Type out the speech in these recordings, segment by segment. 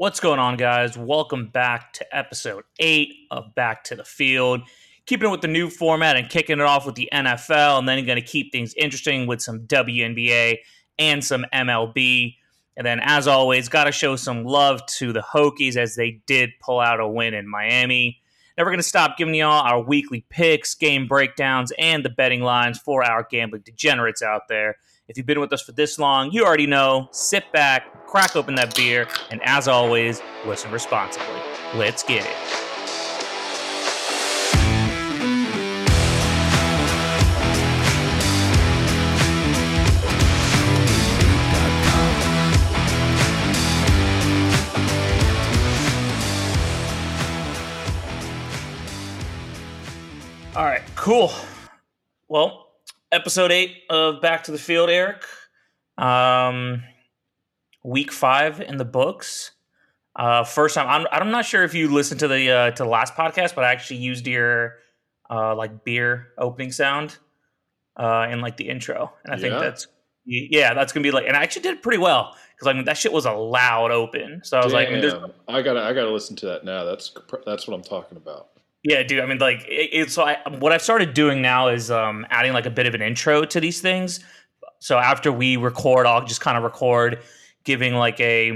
What's going on, guys? Welcome back to episode eight of Back to the Field. Keeping it with the new format and kicking it off with the NFL, and then going to keep things interesting with some WNBA and some MLB. And then, as always, got to show some love to the Hokies as they did pull out a win in Miami. Never going to stop giving y'all our weekly picks, game breakdowns, and the betting lines for our gambling degenerates out there. If you've been with us for this long, you already know. Sit back, crack open that beer, and as always, listen responsibly. Let's get it. All right, cool. Well, episode eight of Back to the Field, Eric. Um, week five in the books. Uh, first time. I'm, I'm not sure if you listened to the uh, to the last podcast, but I actually used your uh, like beer opening sound uh, in like the intro, and I think that's yeah, that's gonna be like, and I actually did pretty well because I mean that shit was a loud open. So I was like, I mean. I gotta I gotta listen to that now. That's that's what I'm talking about. Yeah, dude. I mean, like, it, it's so. I, what I've started doing now is um, adding like a bit of an intro to these things. So after we record, I'll just kind of record, giving like a,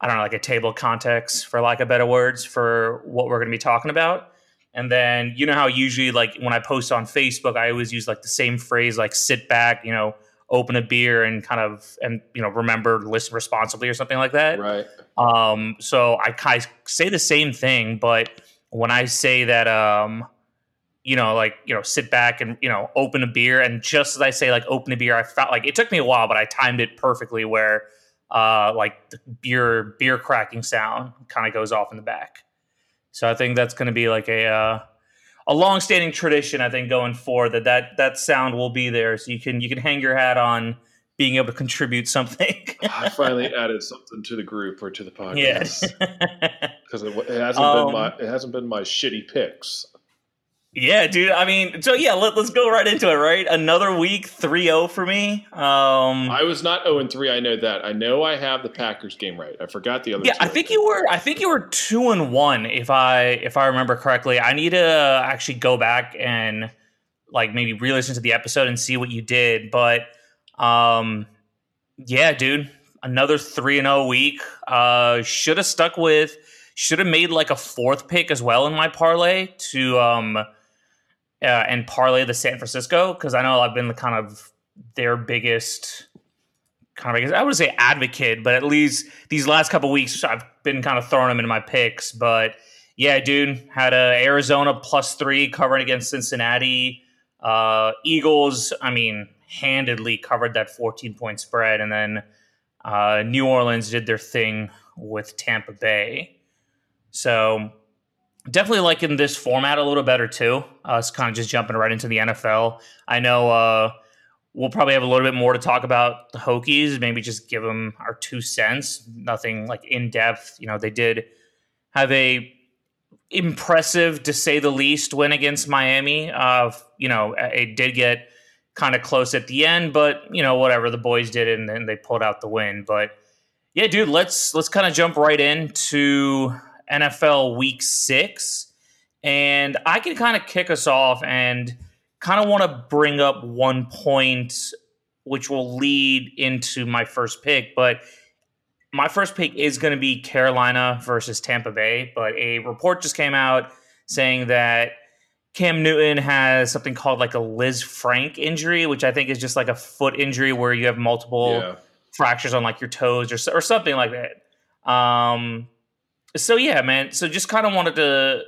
I don't know, like a table context for lack of better words for what we're going to be talking about. And then you know how usually like when I post on Facebook, I always use like the same phrase, like sit back, you know, open a beer and kind of and you know remember listen responsibly or something like that. Right. Um, so I kind of say the same thing, but when I say that, um, you know, like you know, sit back and you know, open a beer, and just as I say like open a beer, I felt like it took me a while, but I timed it perfectly where, uh, like the beer beer cracking sound kind of goes off in the back. So I think that's going to be like a uh, a long standing tradition. I think going forward that that that sound will be there, so you can you can hang your hat on being able to contribute something. I finally added something to the group or to the podcast. yeah. because it, it hasn't Um, been my it hasn't been my shitty picks. Yeah, dude. I mean, so yeah, let, us go right into it, right? Another week, 3-0 for me. Um I was not 0 3. I know that. I know I have the Packers game right. I forgot the other. Yeah. I think you were I think you were 2 and 1 if I if I remember correctly. I need to actually go back and like maybe re-listen to the episode and see what you did, but um yeah, dude. Another 3 and 0 week. Uh should have stuck with should have made like a fourth pick as well in my parlay to um uh, and parlay the San Francisco because I know I've been the kind of their biggest kind of I would say advocate, but at least these last couple weeks I've been kind of throwing them into my picks. But yeah, dude, had a Arizona plus three covering against Cincinnati. Uh, Eagles, I mean, handedly covered that 14 point spread, and then uh, New Orleans did their thing with Tampa Bay. So definitely liking this format a little better too. Us kind of just jumping right into the NFL. I know uh, we'll probably have a little bit more to talk about the Hokies. Maybe just give them our two cents. Nothing like in depth. You know, they did have a impressive, to say the least, win against Miami. Uh, you know, it did get kind of close at the end, but you know, whatever. The boys did and then they pulled out the win. But yeah, dude, let's let's kind of jump right into NFL Week Six, and I can kind of kick us off and kind of want to bring up one point, which will lead into my first pick. But my first pick is going to be Carolina versus Tampa Bay. But a report just came out saying that Cam Newton has something called like a Lisfranc injury, which I think is just like a foot injury where you have multiple Yeah. fractures on like your toes or or something like that. Um, so yeah, man. So just kind of wanted to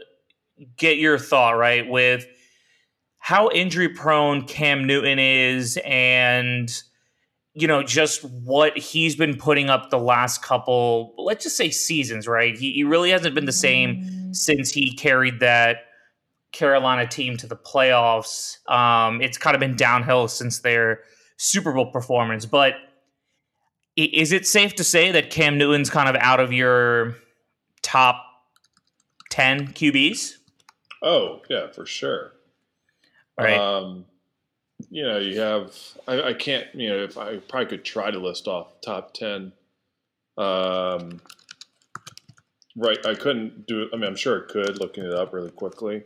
get your thought right with how injury prone Cam Newton is, and you know just what he's been putting up the last couple, let's just say seasons. Right, he, he really hasn't been the same since he carried that Carolina team to the playoffs. Um, it's kind of been downhill since their Super Bowl performance, but is it safe to say that Cam Newton's kind of out of your top 10 QBs? Oh yeah, for sure. Right. Um, you know, you have. I, I can't. You know, if I probably could try to list off top ten. Um, right. I couldn't do it. I mean, I'm sure it could looking it up really quickly.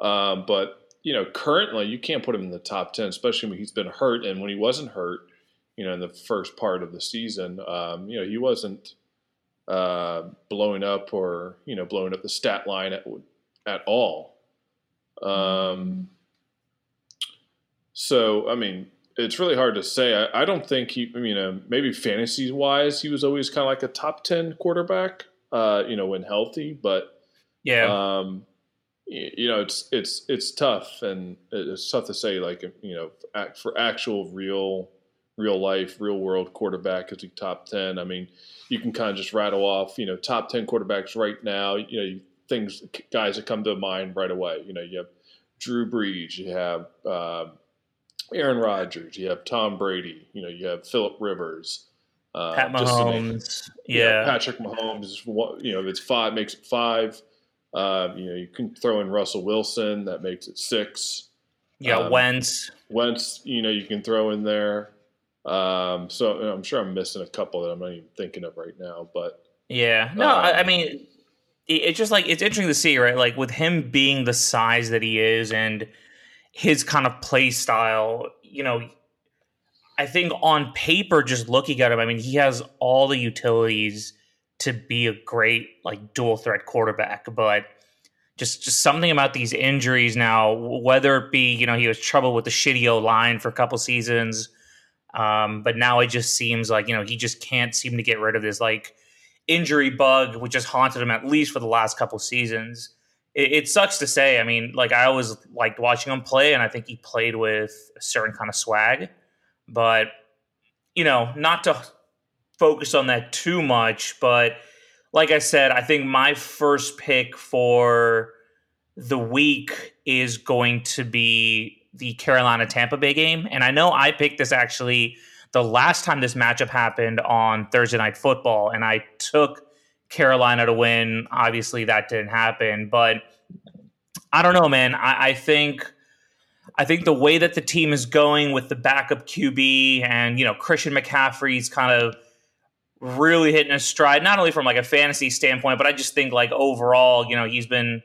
Um, but, you know, currently you can't put him in the top 10, especially when he's been hurt. And when he wasn't hurt, you know, in the first part of the season, um, you know, he wasn't uh, blowing up or, you know, blowing up the stat line at, at all. Um, so, I mean, it's really hard to say. I, I don't think he, you know, maybe fantasy wise, he was always kind of like a top 10 quarterback, uh, you know, when healthy, but Yeah. um, y- you know, it's it's it's tough, and it's tough to say. Like you know, act- for actual real, real life, real world quarterback, is he top ten? I mean, you can kind of just rattle off, you know, top ten quarterbacks right now. You know, things guys that come to mind right away. You know, you have Drew Brees, you have um Aaron Rodgers, you have Tom Brady, you know, you have Philip Rivers. Uh, Pat name- Mahomes. know, Yeah. Patrick Mahomes you know, if it's five, makes it five. Um, you know, you can throw in Russell Wilson, that makes it six. Yeah. um, Wentz. Wentz, you know, you can throw in there. Um, so I'm sure I'm missing a couple that I'm not even thinking of right now, but Yeah. No, Um, I, I mean, it, it's just like it's interesting to see, right? Like with him being the size that he is and his kind of play style, you know, I think on paper, just looking at him, I mean, he has all the utilities to be a great like dual threat quarterback, but just just something about these injuries now, whether it be you know he was trouble with the shitty O line for a couple seasons, um, but now it just seems like you know he just can't seem to get rid of this like injury bug, which has haunted him at least for the last couple seasons. It, it sucks to say. I mean, like I always liked watching him play, and I think he played with a certain kind of swag. But you know, not to focus on that too much, but like I said, I think my first pick for the week is going to be the Carolina Tampa Bay game. And I know I picked this actually the last time this matchup happened on Thursday Night Football, and I took Carolina to win. Obviously, that didn't happen, but I don't know, man. I, I think. I think the way that the team is going with the backup QB and you know Christian McCaffrey's kind of really hitting a stride, not only from like a fantasy standpoint, but I just think like overall, you know, he's been,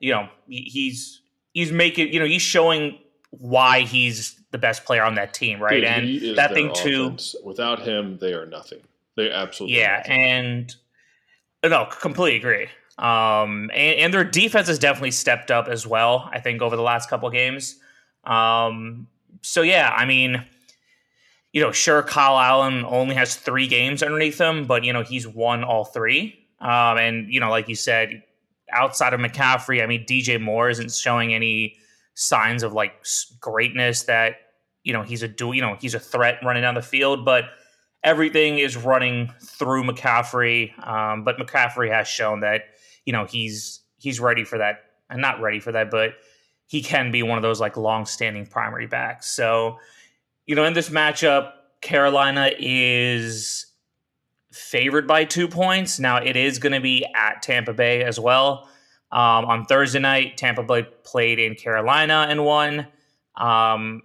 you know, he's he's making, you know, he's showing why he's the best player on that team, right? dude, and that thing too. Without him, they are nothing. They absolutely yeah, nothing. and no, completely agree. Um, and, and their defense has definitely stepped up as well. I think over the last couple games. Um, so yeah, I mean, you know, sure, Kyle Allen only has three games underneath him, but you know he's won all three. Um, and you know, like you said, outside of McCaffrey, I mean, DJ Moore isn't showing any signs of like greatness that you know he's a do you know he's a threat running down the field, but everything is running through McCaffrey. Um, but McCaffrey has shown that you know he's he's ready for that, and not ready for that, but he can be one of those like long-standing primary backs. So you know, in this matchup, Carolina is favored by two points. Now it is going to be at Tampa Bay as well. Um, on Thursday night, Tampa Bay played in Carolina and won. Um,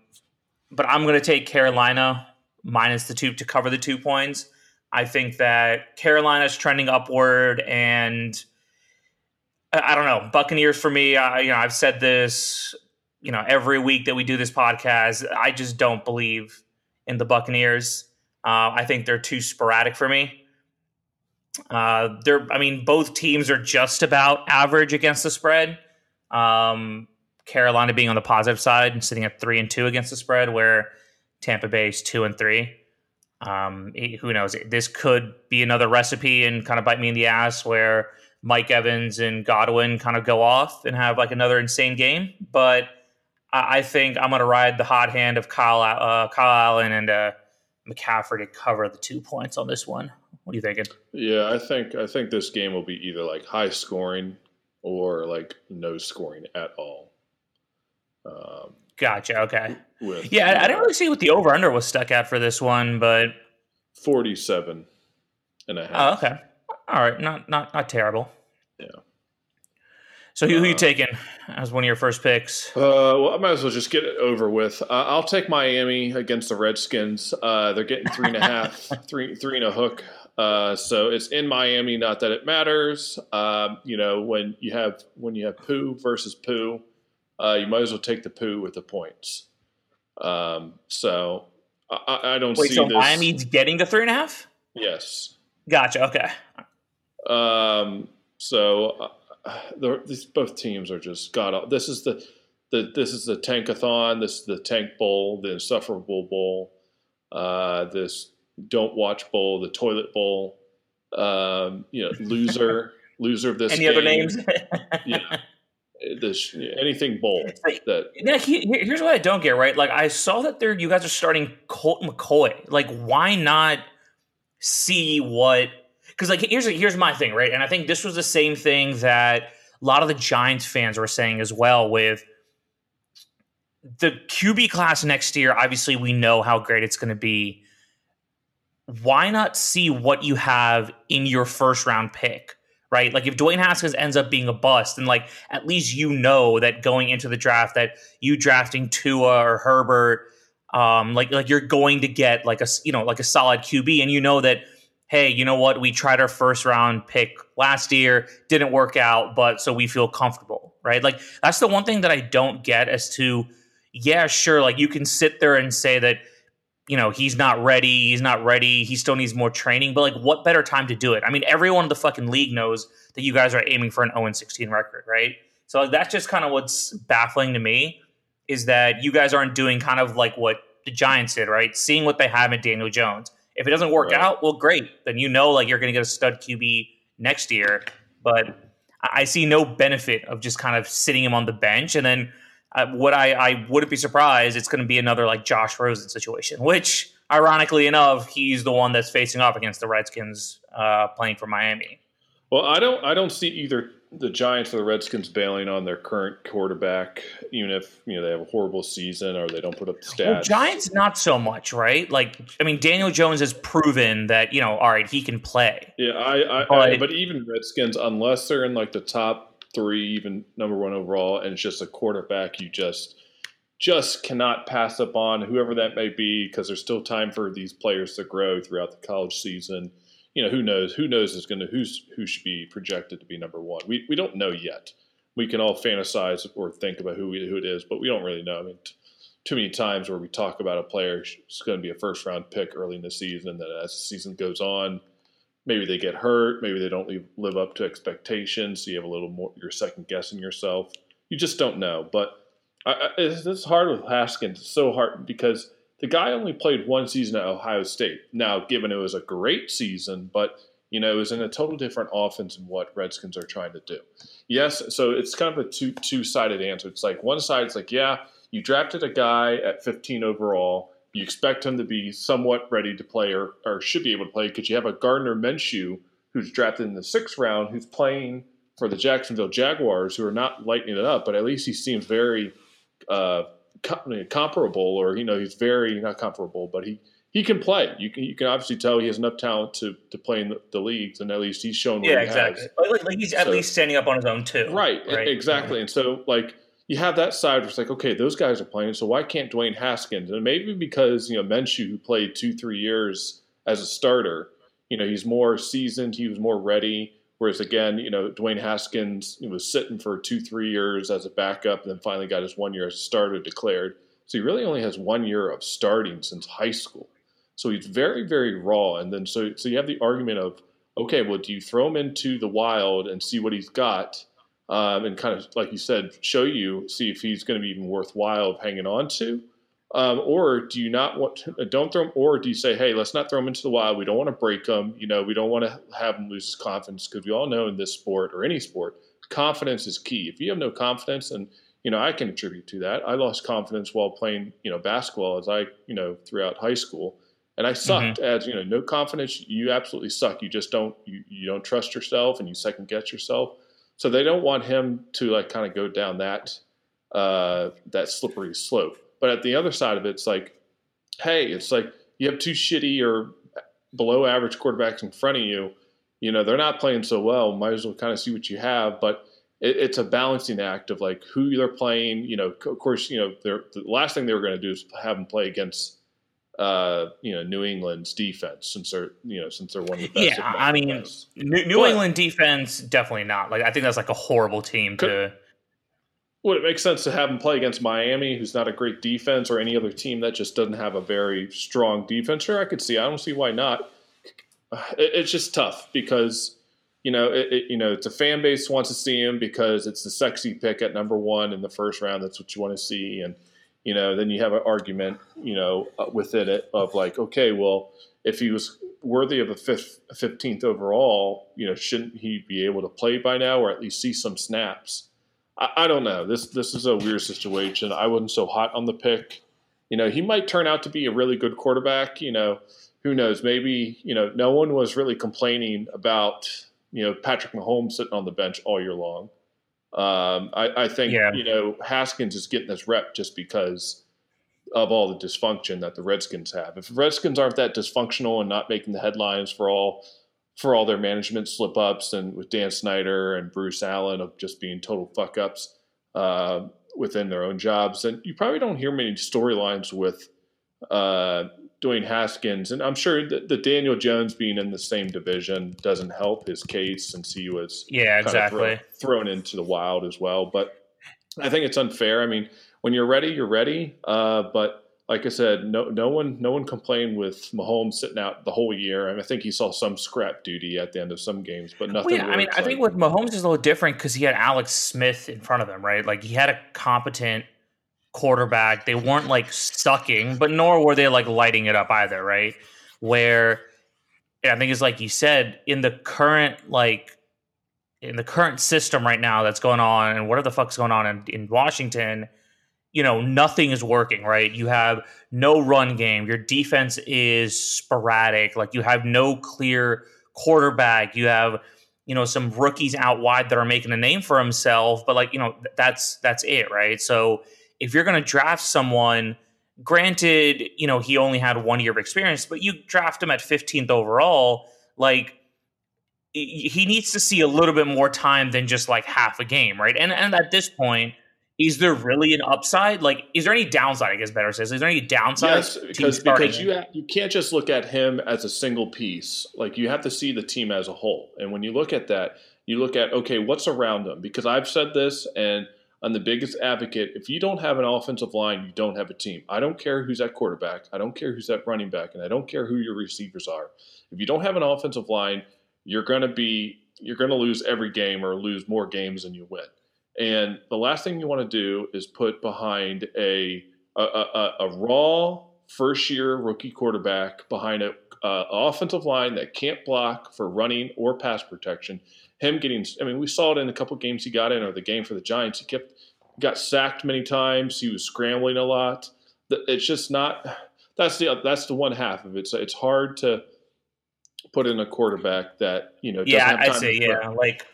but I'm going to take Carolina minus the two to cover the two points. I think that Carolina's trending upward, and I, don't know Buccaneers for me. I, you know, I've said this, you know, every week that we do this podcast. I just don't believe in the Buccaneers. Uh, I think they're too sporadic for me. Uh, they're, I mean, both teams are just about average against the spread. Um, Carolina being on the positive side and sitting at three and two against the spread, where Tampa Bay is two and three. Um, who knows? This could be another recipe and kind of bite me in the ass where Mike Evans and Godwin kind of go off and have like another insane game. But I, I think I'm going to ride the hot hand of Kyle, uh, Kyle Allen and uh, McCaffrey to cover the two points on this one. What are you thinking? Yeah, I think I think this game will be either like high scoring or like no scoring at all. Um, Gotcha. Okay. with Yeah, I, I didn't really see what the over under was stuck at for this one, but 47 and a oh, okay. All right, not not not terrible. Yeah. So who, who you Uh, taking as one of your first picks? Uh, well, I might as well just get it over with. Uh, I'll take Miami against the Redskins. Uh, they're getting three and a half, three, three and a hook. Uh, so it's in Miami. Not that it matters. Um, you know, when you have when you have poo versus poo, uh, you might as well take the poo with the points. Um, so I, I don't Wait, see so this. Miami's getting the three and a half? Yes. Gotcha. Okay. Um, so uh, these both teams are just god. This is the, the this is the tankathon. This is the tank bowl, the insufferable bowl. Uh, this don't watch bowl, the toilet bowl. Um, you know, loser, loser of this. Any game. other names? yeah, this anything bowl that. Now, he, here's what I don't get, right? Like, I saw that there you guys are starting Colt McCoy. Like, why not see what? Because like, here's here's my thing, right? And I think this was the same thing that a lot of the Giants fans were saying as well. With the QB class next year, obviously we know how great it's going to be. Why not see what you have in your first round pick? Right, like if Dwayne Haskins ends up being a bust, and like at least you know that going into the draft that you drafting Tua or Herbert, um, like like you're going to get like a you know like a solid QB, and you know that hey, you know what, we tried our first round pick last year, didn't work out, but so we feel comfortable, right? Like that's the one thing that I don't get as to yeah, sure, like you can sit there and say that you know he's not ready, he's not ready, he still needs more training, but like what better time to do it? I mean, everyone in the fucking league knows that you guys are aiming for an 0 16 record, right? So like, that's just kind of what's baffling to me is that you guys aren't doing kind of like what the Giants did, right? Seeing what they have in Daniel Jones. If it doesn't work Right. out, well, great. Then you know like you're going to get a stud QB next year. But I see no benefit of just kind of sitting him on the bench. And then uh, what I, I wouldn't be surprised it's going to be another like Josh Rosen situation, which ironically enough, he's the one that's facing off against the Redskins uh, playing for Miami. Well, I don't. I don't see either the Giants or the Redskins bailing on their current quarterback, even if you know they have a horrible season or they don't put up the stats. Well, Giants not so much, right? Like, I mean, Daniel Jones has proven that you know, all right, he can play. Yeah, I, I, But- I but even Redskins, unless they're in like the top three, even number one overall, and it's just a quarterback, you just just cannot pass up on whoever that may be because there's still time for these players to grow throughout the college season. You know, who knows? Who knows is going to who's who should be projected to be number one? We we don't know yet. We can all fantasize or think about who we, who it is, but we don't really know. I mean. T- too many times where we talk about a player who's going to be a first round pick early in the season, that as the season goes on, maybe they get hurt, maybe they don't live, live up to expectations, so you have a little more, you're second guessing yourself. You just don't know. But I, I, it's, hard with Haskins. It's so hard because the guy only played one season at Ohio State. Now, given it was a great season, but you know, it was in a total different offense than what Redskins are trying to do. Yes, so it's kind of a two two sided answer. It's like one side, it's like, yeah, you drafted a guy at 15 overall. You expect him to be somewhat ready to play or, or should be able to play because you have a Gardner Minshew who's drafted in the sixth round who's playing for the Jacksonville Jaguars who are not lighting it up, but at least he seems very uh, co- I mean, comparable or, you know, he's very, not comparable, but he, he can play. You can, you can obviously tell he has enough talent to, to play in the, the leagues, and at least he's shown what Yeah, exactly. Like, like- he's at least standing up on his own too. Right, Right. exactly. And so, like, you have that side where it's like, okay, those guys are playing, so why can't Dwayne Haskins? And maybe because, you know, Minshew, who played two, three years as a starter, you know, he's more seasoned, he was more ready. Whereas, again, you know, Dwayne Haskins was sitting for two, three years as a backup and then finally got his one year as a starter declared. So he really only has one year of starting since high school. So he's very, very raw. And then so so you have the argument of, okay, well, do you throw him into the wild and see what he's got? Um, and kind of like you said, show you, see if he's going to be even worthwhile of hanging on to, um, or do you not want to, uh, don't throw him, or do you say, hey, let's not throw him into the wild. We don't want to break him. You know, we don't want to have him lose his confidence because we all know in this sport or any sport, confidence is key. If you have no confidence, and you know, I can attribute to that. I lost confidence while playing, you know, basketball as I, you know, throughout high school. And I sucked as you know, no confidence. You absolutely suck. You just don't you, you don't trust yourself, and you second guess yourself. So they don't want him to like kind of go down that uh, that slippery slope. But at the other side of it, it's like, hey, it's like you have two shitty or below average quarterbacks in front of you. You know they're not playing so well. Might as well kind of see what you have. But it, it's a balancing act of like who they're playing. You know, of course, you know the last thing they were going to do is have them play against uh, you know New England's defense since they're you know since they're one of the best. Yeah, I mean, New, New England defense definitely not. Like I think that's like a horrible team could, to. Would it make sense to have them play against Miami, who's not a great defense, or any other team that just doesn't have a very strong defense? Sure, I could see. I don't see why not. It, it's just tough because you know, it, it, you know, it's a fan base wants to see him because it's the sexy pick at number one in the first round. That's what you want to see, and you know, then you have an argument, you know, uh, within it of like, okay, well, if he was worthy of a fifteenth overall, you know, shouldn't he be able to play by now or at least see some snaps? I, I don't know. This this is a weird situation. I wasn't so hot on the pick. You know, he might turn out to be a really good quarterback. You know, who knows? Maybe you know, no one was really complaining about you know Patrick Mahomes sitting on the bench all year long. Um, I, I, think yeah. you know Haskins is getting this rep just because of all the dysfunction that the Redskins have. If Redskins aren't that dysfunctional and not making the headlines for all for all their management slip ups and with Dan Snyder and Bruce Allen of just being total fuck ups uh, within their own jobs, then you probably don't hear many storylines with uh, Dwayne Haskins, and I'm sure that the Daniel Jones being in the same division doesn't help his case since he was yeah exactly thrown, thrown, into the wild as well. But I think it's unfair. I mean, when you're ready, you're ready. Uh, but like I said, no no one no one complained with Mahomes sitting out the whole year. I, mean, I think he saw some scrap duty at the end of some games, but nothing. Well, yeah, really I mean, exciting. I think with Mahomes is a little different because he had Alex Smith in front of him, right? Like he had a competent quarterback. They weren't like sucking, but nor were they like lighting it up either, right? Where I think it's like you said, in the current like in the current system right now that's going on and what the fuck's going on in, in Washington, you know, nothing is working, right? You have no run game. Your defense is sporadic. Like you have no clear quarterback. You have, you know, some rookies out wide that are making a name for himself, but like, you know, that's that's it, right? So if you're going to draft someone, granted, you know, he only had one year of experience, but you draft him at 15th overall, like he needs to see a little bit more time than just like half a game, right? And and at this point, is there really an upside? Like, is there any downside? I guess better says, is there any downside? Yes, because because you ha- you can't just look at him as a single piece. Like you have to see the team as a whole. And when you look at that, you look at okay, what's around him? Because I've said this, and I'm the biggest advocate. If you don't have an offensive line, you don't have a team. I don't care who's at quarterback. I don't care who's at running back, and I don't care who your receivers are. If you don't have an offensive line, you're going to be you're going to lose every game or lose more games than you win. And the last thing you want to do is put behind a a, a, a raw first year rookie quarterback behind a uh, offensive line that can't block for running or pass protection him getting. I mean, we saw it in a couple games he got in, or the game for the Giants. He kept got sacked many times. He was scrambling a lot. It's just not. That's the that's the one half of it. So it's hard to put in a quarterback that you know. yeah, I say yeah, like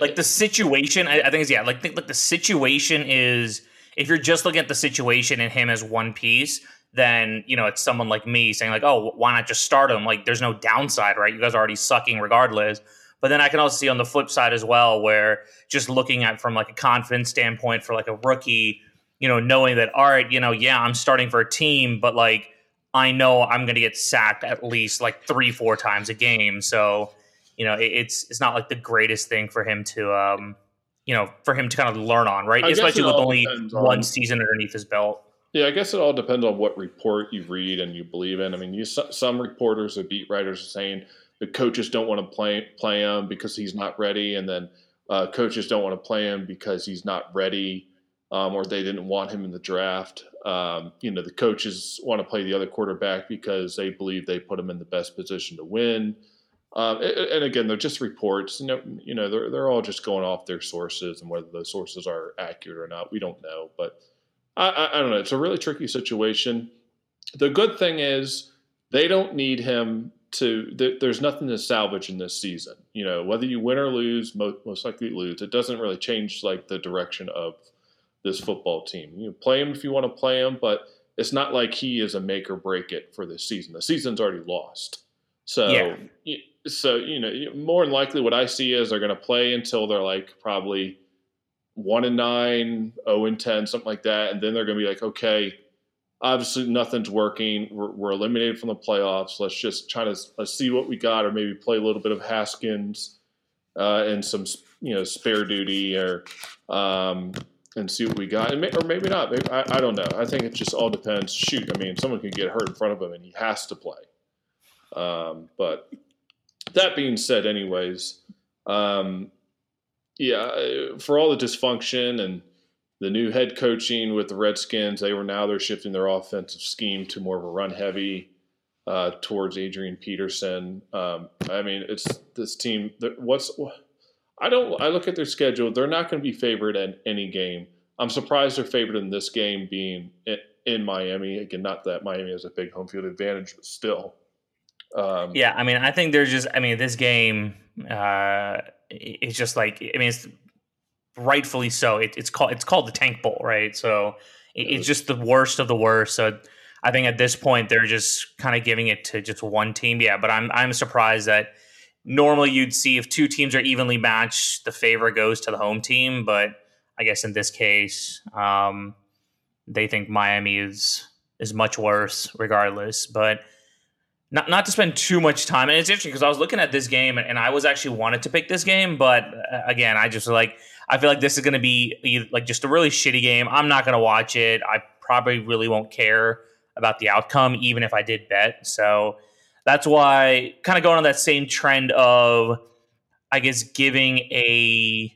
like the situation. I, I think is yeah, like like the situation is if you're just looking at the situation and him as one piece, then you know it's someone like me saying like, oh, why not just start him? Like, there's no downside, right? You guys are already sucking regardless. But then I can also see on the flip side as well, where just looking at from like a confidence standpoint for like a rookie, you know, knowing that all right, you know, yeah, I'm starting for a team, but like I know I'm going to get sacked at least like three, four times a game. So you know, it, it's it's not like the greatest thing for him to, um, you know, for him to kind of learn on, right? I Especially with only one season underneath his belt. Yeah, I guess it all depends on what report you read and you believe in. I mean, you some reporters or beat writers are saying the coaches don't want to play play him because he's not ready, and then uh, coaches don't want to play him because he's not ready, um, or they didn't want him in the draft. Um, you know, the coaches want to play the other quarterback because they believe they put him in the best position to win. Um, and again, they're just reports. You know, you know, they're they're all just going off their sources, and whether those sources are accurate or not, we don't know. But I, I, I don't know. It's a really tricky situation. The good thing is they don't need him to th- there's nothing to salvage in this season. You know, whether you win or lose, most, most likely lose. It doesn't really change like the direction of this football team. You play him if you want to play him, but it's not like he is a make or break it for this season. The season's already lost. So, yeah. so you know, more than likely, what I see is they're going to play until they're like probably one and nine, zero and ten, something like that, and then they're going to be like, okay, obviously nothing's working. We're, we're, eliminated from the playoffs. Let's just try to let's see what we got, or maybe play a little bit of Haskins uh, and some you know spare duty, or um, and see what we got, may, or maybe not. Maybe, I, I, don't know. I think it just all depends. Shoot, I mean, someone can get hurt in front of him, and he has to play. Um, but that being said, anyways, um, yeah, for all the dysfunction and the new head coaching with the Redskins, they were now they're shifting their offensive scheme to more of a run heavy uh, towards Adrian Peterson. Um, I mean, it's this team. What's I don't. I look at their schedule. They're not going to be favored in any game. I'm surprised they're favored in this game, being in Miami. Again, not that Miami has a big home field advantage, but still. Um, yeah, I mean, I think there's just. I mean, this game. Uh, it's just like. I mean, it's rightfully so. It, it's called it's called the Tank Bowl, right? So it, it's just the worst of the worst. So I think at this point they're just kind of giving it to just one team. Yeah, but I'm I'm surprised that normally you'd see if two teams are evenly matched, the favor goes to the home team. But I guess in this case, um, they think Miami is is much worse, regardless. But not not to spend too much time. And it's interesting because I was looking at this game and, and, I was actually wanted to pick this game, but uh, again, I just like I feel like this is going to be like just a really shitty game. I'm not going to watch it. I probably really won't care about the outcome, even if I did bet. So that's why, kind of going on that same trend of, I guess, giving a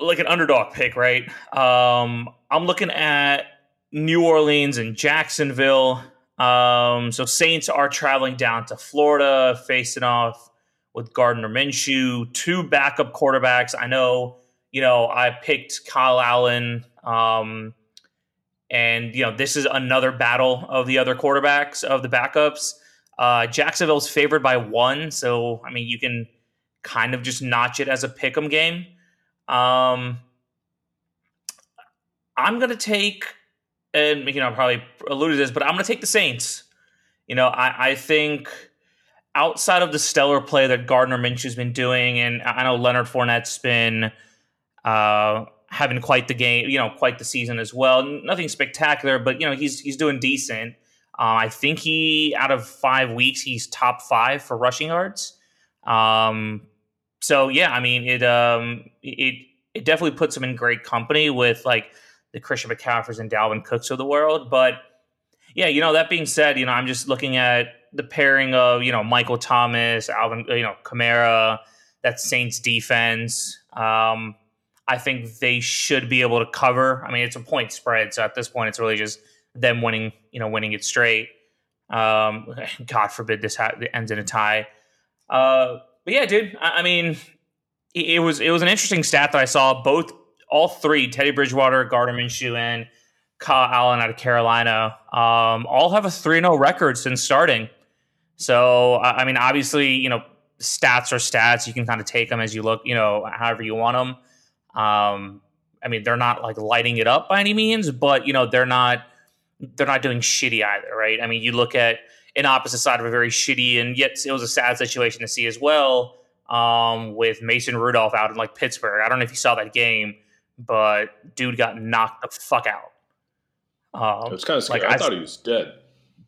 like an underdog pick, right? Um, I'm looking at New Orleans and Jacksonville. Um, so Saints are traveling down to Florida, facing off with Gardner Minshew, two backup quarterbacks. I know, you know, I picked Kyle Allen, um, and you know, this is another battle of the other quarterbacks of the backups. Uh, Jacksonville's favored by one, so I mean, you can kind of just notch it as a pick'em game. Um, I'm gonna take, and you know, I probably alluded to this, but I'm gonna take the Saints. You know, I, I think outside of the stellar play that Gardner Minshew's been doing, and I know Leonard Fournette's been uh, having quite the game, you know, quite the season as well. Nothing spectacular, but you know, he's he's doing decent. Uh, I think he out of five weeks, he's top five for rushing yards. Um, so yeah, I mean, it um, it it definitely puts him in great company with like the Christian McCaffreys and Dalvin Cooks of the world. But yeah, you know, that being said, you know, I'm just looking at the pairing of you know Michael Thomas, Alvin, you know Kamara, that Saints defense. Um, I think they should be able to cover. I mean, it's a point spread, so at this point, it's really just them winning, you know, winning it straight. Um, God forbid this ha- ends in a tie. Uh, but yeah, dude, I, I mean, it, it, was it was an interesting stat that I saw. Both, all three, Teddy Bridgewater, Gardner Minshew, and Kyle Allen out of Carolina, um, all have a three 0 record since starting. So, I mean, obviously, you know, stats are stats. You can kind of take them as you look, you know, however you want them. Um, I mean, they're not like lighting it up by any means, but you know, they're not they're not doing shitty either, right? I mean, you look at an opposite side of a very shitty and yet it was a sad situation to see as well um, with Mason Rudolph out in like Pittsburgh. I don't know if you saw that game, but dude got knocked the fuck out. Um, it's kind of scary. Like, I, I thought he was dead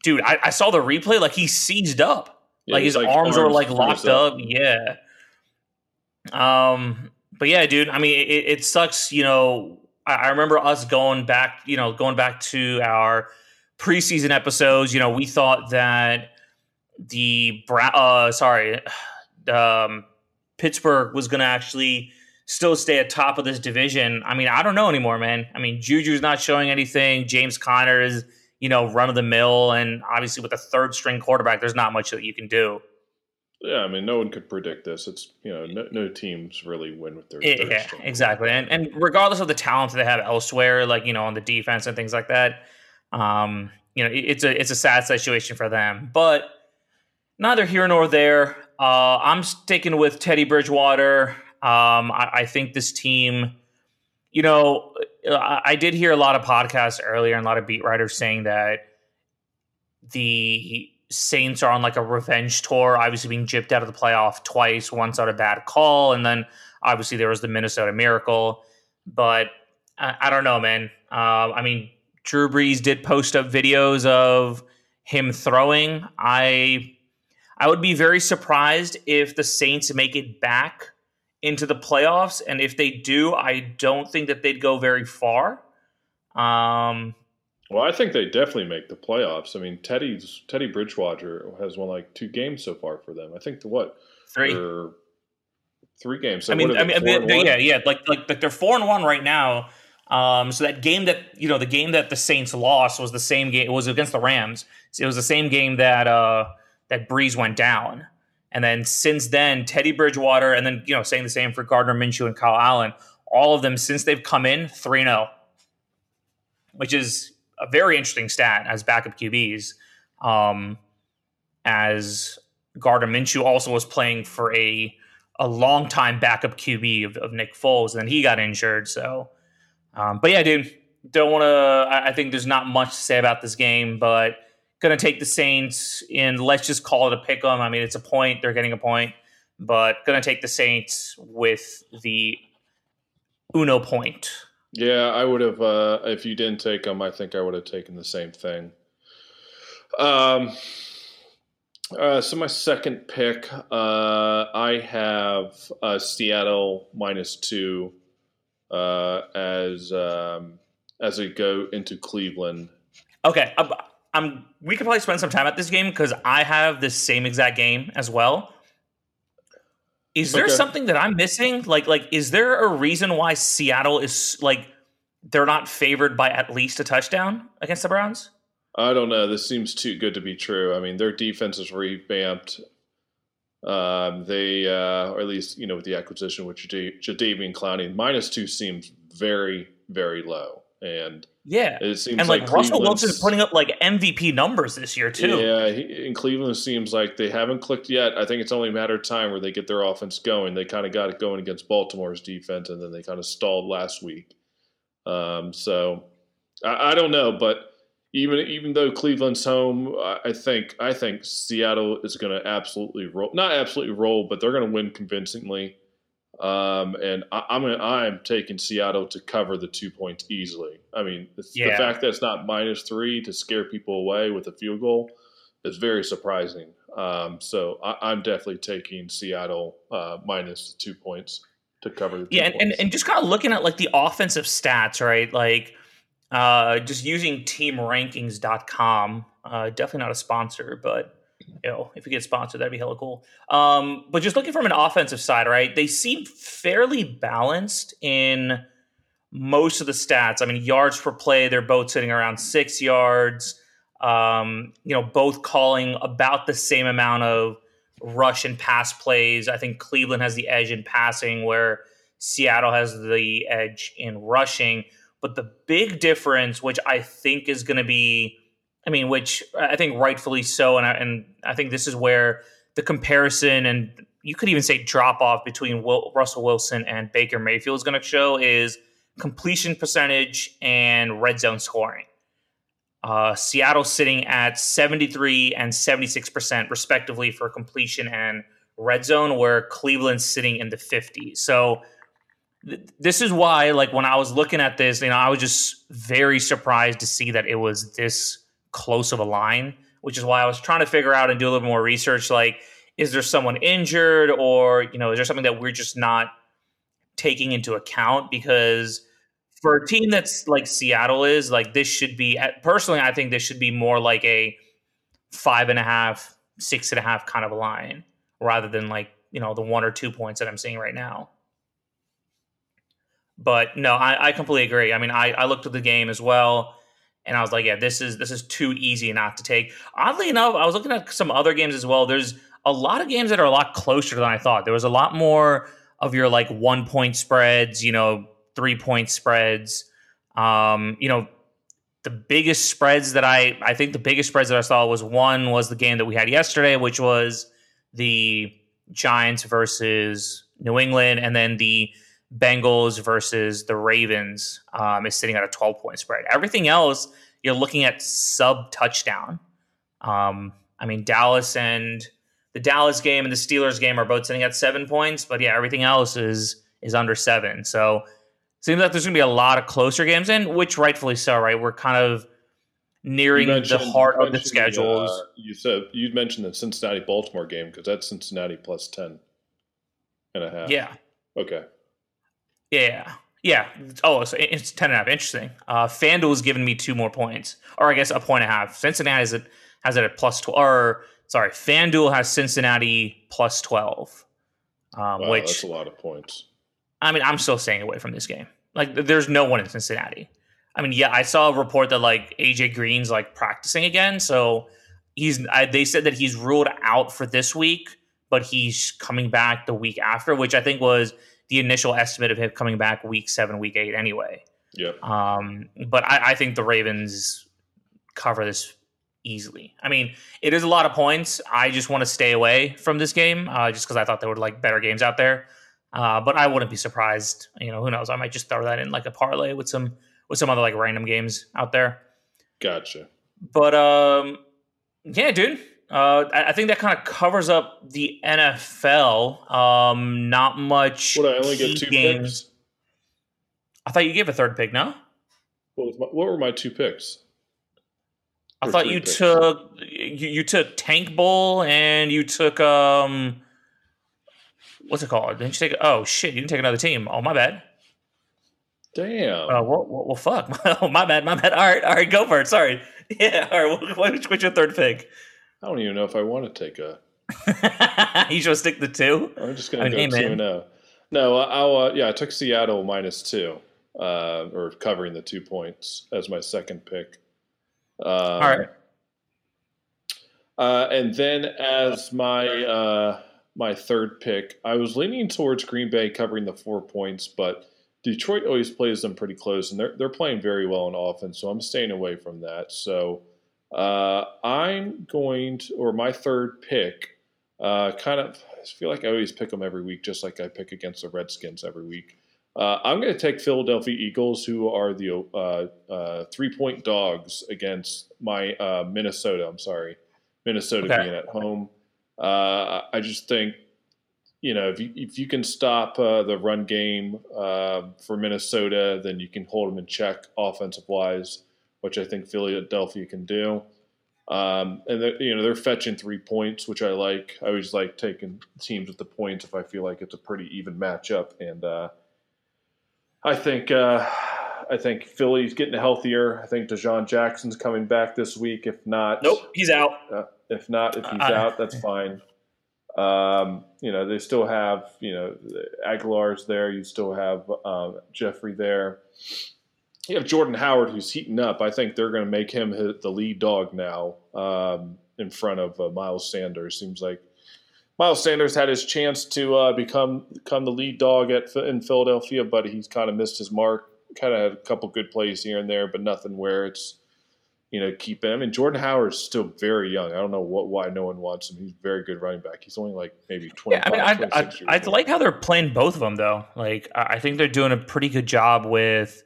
dude, I, I, saw the replay. Like he seized up. Yeah, like his like arms, arms were like locked up. up. Yeah. Um. But yeah, dude. I mean, it, it sucks. You know, I, I, remember us going back. You know, going back to our preseason episodes. You know, we thought that the Brown. Uh, sorry, um, Pittsburgh was going to actually still stay at top of this division. I mean, I don't know anymore, man. I mean, Juju's not showing anything. James Conner is you know, run of the mill. And obviously, with a third string quarterback, there's not much that you can do. Yeah, I mean, no one could predict this. It's you know, no, no teams really win with their. Yeah, exactly. And and regardless of the talent that they have elsewhere, like you know, on the defense and things like that, um, you know, it's a it's a sad situation for them. But neither here nor there. Uh, I'm sticking with Teddy Bridgewater. Um, I, I think this team, you know, I did hear a lot of podcasts earlier and a lot of beat writers saying that the Saints are on like a revenge tour, obviously being gypped out of the playoff twice, once out of bad call, and then obviously there was the Minnesota Miracle. But I, I don't know, man. Uh, I mean, Drew Brees did post up videos of him throwing. I I would be very surprised if the Saints make it back into the playoffs, and if they do, I don't think that they'd go very far. Um, well, I think they definitely make the playoffs. I mean, Teddy's Teddy Bridgewater has won like two games so far for them. I think the what three or three games. So I mean, I mean, yeah, yeah, like, like like they're four and one right now. Um, so that game that you know, the game that the Saints lost was the same game. It was against the Rams. It was the same game that uh, that Brees went down. And then since then, Teddy Bridgewater, and then you know, saying the same for Gardner Minshew and Kyle Allen, all of them since they've come in three 0 which is a very interesting stat as backup QBs. Um, as Gardner Minshew also was playing for a a long time backup QB of, of Nick Foles, and then he got injured. So, um, but yeah, dude, don't want to. I, I think there's not much to say about this game, but going to take the Saints and let's just call it a pick 'em. I mean, it's a point; they're getting a point, but going to take the Saints with the Uno point. Yeah, I would have. Uh, if you didn't take them, I think I would have taken the same thing. Um. Uh, so my second pick, uh, I have uh, Seattle minus two uh, as um, as we go into Cleveland. Okay, I'm, I'm. We could probably spend some time at this game because I have the same exact game as well. Is there okay. something that I'm missing? Like, like, is there a reason why Seattle is like they're not favored by at least a touchdown against the Browns? I don't know. This seems too good to be true. I mean, their defense is revamped. Um, they, uh, or at least you know, with the acquisition with Jadeveon Clowney, minus two seems very, very low. And yeah, it seems and like, like Russell Wilson's putting up like MVP numbers this year too. Yeah, he, in Cleveland, seems like they haven't clicked yet. I think it's only a matter of time where they get their offense going. They kind of got it going against Baltimore's defense, and then they kind of stalled last week. Um, so I, I, don't know, but even even though Cleveland's home, I think I think Seattle is going to absolutely roll. Not absolutely roll, but they're going to win convincingly. Um, and I, am I'm, I'm taking Seattle to cover the two points easily. I mean, yeah. the fact that it's not minus three to scare people away with a field goal is very surprising. Um, so I, am definitely taking Seattle uh, minus two points to cover. The Yeah, and, and, and just kind of looking at like the offensive stats, right? Like uh, just using teamrankings.com. Uh, definitely not a sponsor, but you know, if we get sponsored, that'd be hella cool. Um, but just looking from an offensive side, right? They seem fairly balanced in most of the stats. I mean, yards per play, they're both sitting around six yards. Um, you know, both calling about the same amount of rush and pass plays. I think Cleveland has the edge in passing, where Seattle has the edge in rushing. But the big difference, which I think is going to be, I mean, which I think rightfully so, and I, and I think this is where the comparison and you could even say drop off between Will, Russell Wilson and Baker Mayfield is going to show is completion percentage and red zone scoring. Uh, Seattle sitting at 73 and 76% respectively for completion and red zone, where Cleveland's sitting in the 50s. So th- this is why, like when I was looking at this, you know, I was just very surprised to see that it was this close of a line, which is why I was trying to figure out and do a little more research. Like, is there someone injured, or you know, is there something that we're just not taking into account because for a team that's like Seattle is, like this should be personally, I think this should be more like a five and a half, six and a half kind of a line rather than like, you know, the one or two points that I'm seeing right now. But no, I, I completely agree. I mean, I, I looked at the game as well and I was like, yeah, this is this is too easy not to take. Oddly enough, I was looking at some other games as well. There's a lot of games that are a lot closer than I thought. There was a lot more of your like one point spreads, you know, three point spreads. Um, you know, the biggest spreads that I I think the biggest spreads that I saw was one was the game that we had yesterday, which was the Giants versus New England, and then the Bengals versus the Ravens um, is sitting at a 12 point spread. Everything else, you're looking at sub touchdown. Um, I mean, Dallas and the Dallas game and the Steelers game are both sitting at seven points, but yeah, everything else is is under seven. So seems like there's going to be a lot of closer games, in, which rightfully so, right? We're kind of nearing the heart of the schedules. Uh, you said you mentioned the Cincinnati Baltimore game because that's Cincinnati plus 10 and a half. Yeah. Okay. Yeah. Yeah. Oh, so it's 10 and a half. Interesting. Uh, FanDuel has given me two more points, or I guess a point and a half. Cincinnati has it, has it at plus 12, or sorry, FanDuel has Cincinnati plus 12. Um, wow, which that's a lot of points. I mean, I'm still staying away from this game. Like, there's no one in Cincinnati. I mean, yeah, I saw a report that like AJ Green's like practicing again, so he's. I, they said that he's ruled out for this week, but he's coming back the week after, which I think was the initial estimate of him coming back week seven, week eight, anyway. Yeah. Um, but I, I think the Ravens cover this easily. I mean, it is a lot of points. I just want to stay away from this game, uh, just because I thought there were like better games out there. Uh, but I wouldn't be surprised. You know, who knows? I might just throw that in like a parlay with some with some other like random games out there. Gotcha. But um, yeah, dude. Uh, I, think that kind of covers up the NFL. Um, not much. What I only get two games. picks. I thought you gave a third pick. No. What, my, what were my two picks? I thought you picks? took you, you took Tank Bowl and you took um what's it called? Didn't you take? Oh shit! You didn't take another team. Oh my bad. Damn. Uh, well, well, well, fuck. oh, my bad. My bad. All right. All right. Go for it. Sorry. Yeah. All right. What, what's your third pick? I don't even know if I want to take a. you should stick the two. I'm just gonna go two and no. No, I'll. Uh, yeah, I took Seattle minus two, uh, or covering the two points as my second pick. Um, All right. Uh, and then as my uh, my third pick, I was leaning towards Green Bay covering the four points, but Detroit always plays them pretty close, and they're they're playing very well in offense. So I'm staying away from that. So uh, I'm going to, or my third pick, uh, kind of. I feel like I always pick them every week, just like I pick against the Redskins every week. Uh, I'm going to take Philadelphia Eagles, who are the uh, uh, three point dogs against my uh, Minnesota. I'm sorry, Minnesota okay. being at home. I just think you know, if you if you can stop uh, the run game uh, for Minnesota, then you can hold them in check offensive wise, which I think Philadelphia can do. Um, and you know they're fetching three points, which I like. I always like taking teams with the points if I feel like it's a pretty even matchup. And uh, I think uh, I think Philly's getting healthier. I think DeSean Jackson's coming back this week. If not, nope, he's out. Uh, if not, if he's out, that's fine. Um, you know, they still have, you know, Agholor's there. You still have uh, Jeffery there. You have Jordan Howard, who's heating up. I think they're going to make him the lead dog now um, in front of uh, Miles Sanders. Seems like Miles Sanders had his chance to uh, become become the lead dog at in Philadelphia, but he's kind of missed his mark. Kind of had a couple good plays here and there, but nothing where it's you know, keep him. And Jordan Howard is still very young. I don't know what why no one wants him. He's a very good running back. He's only like maybe twenty. Yeah, I mean, I, I, I like how they're playing both of them though. Like, I think they're doing a pretty good job with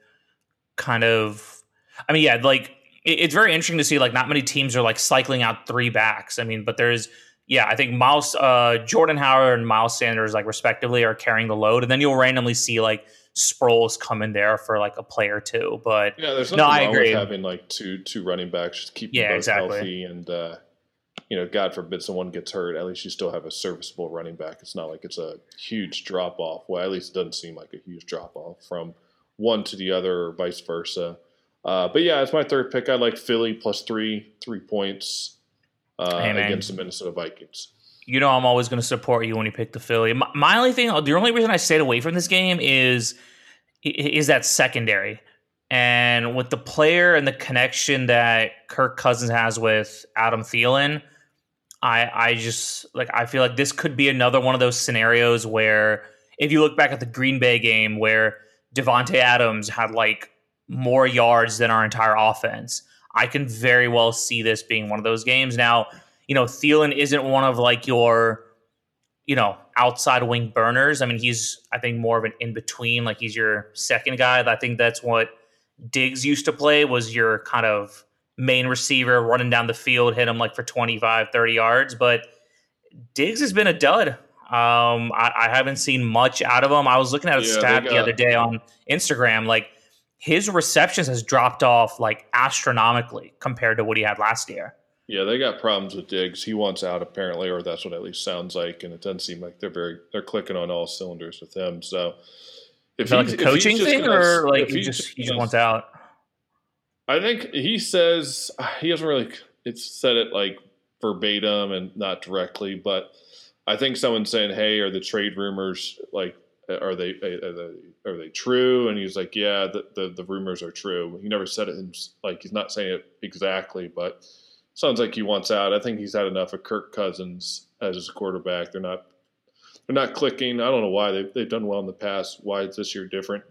kind of. I mean, yeah, like it's very interesting to see. Like, not many teams are like cycling out three backs. I mean, but there's. Yeah, I think Miles, uh, Jordan Howard and Miles Sanders, like respectively, are carrying the load, and then you'll randomly see like Sproles come in there for like a play or two. But yeah, there's no, I agree. having like two two running backs, just keep yeah, both exactly. healthy, and uh, you know, God forbid someone gets hurt, at least you still have a serviceable running back. It's not like it's a huge drop off. Well, at least it doesn't seem like a huge drop off from one to the other, or vice versa. Uh, but yeah, it's my third pick. I like Philly plus three, three points uh, hey, against the Minnesota Vikings you know I'm always going to support you when you pick the Philly. My, my, only thing, the only reason I stayed away from this game is is that secondary, and with the player and the connection that Kirk Cousins has with Adam Thielen, I I just like I feel like this could be another one of those scenarios where if you look back at the Green Bay game where Davante Adams had like more yards than our entire offense. I can very well see this being one of those games. Now, you know, Thielen isn't one of like your, you know, outside wing burners. I mean, he's I think more of an in between. Like he's your second guy. I think that's what Diggs used to play was your kind of main receiver running down the field, hit him like for 25, 30 yards. But Diggs has been a dud Um, I, I, haven't seen much out of him. I was looking at a yeah, stat got, the other day on Instagram. Like his receptions has dropped off like astronomically compared to what he had last year. Yeah, they got problems with Diggs. He wants out apparently, or that's what at least sounds like. And it doesn't seem like they're very they're clicking on all cylinders with him. So, if like a coaching thing, gonna, or like he just he just wants out. I think he says he hasn't really it's said it like verbatim and not directly, but I think someone saying, "Hey, are the trade rumors like are they are they, are they true?" And he's like, "Yeah, the, the, the rumors are true." He never said it like he's not saying it exactly, but sounds like he wants out. I think he's had enough of Kirk Cousins as his quarterback. They're not they're not clicking. I don't know why they've they've done well in the past. Why is this year different?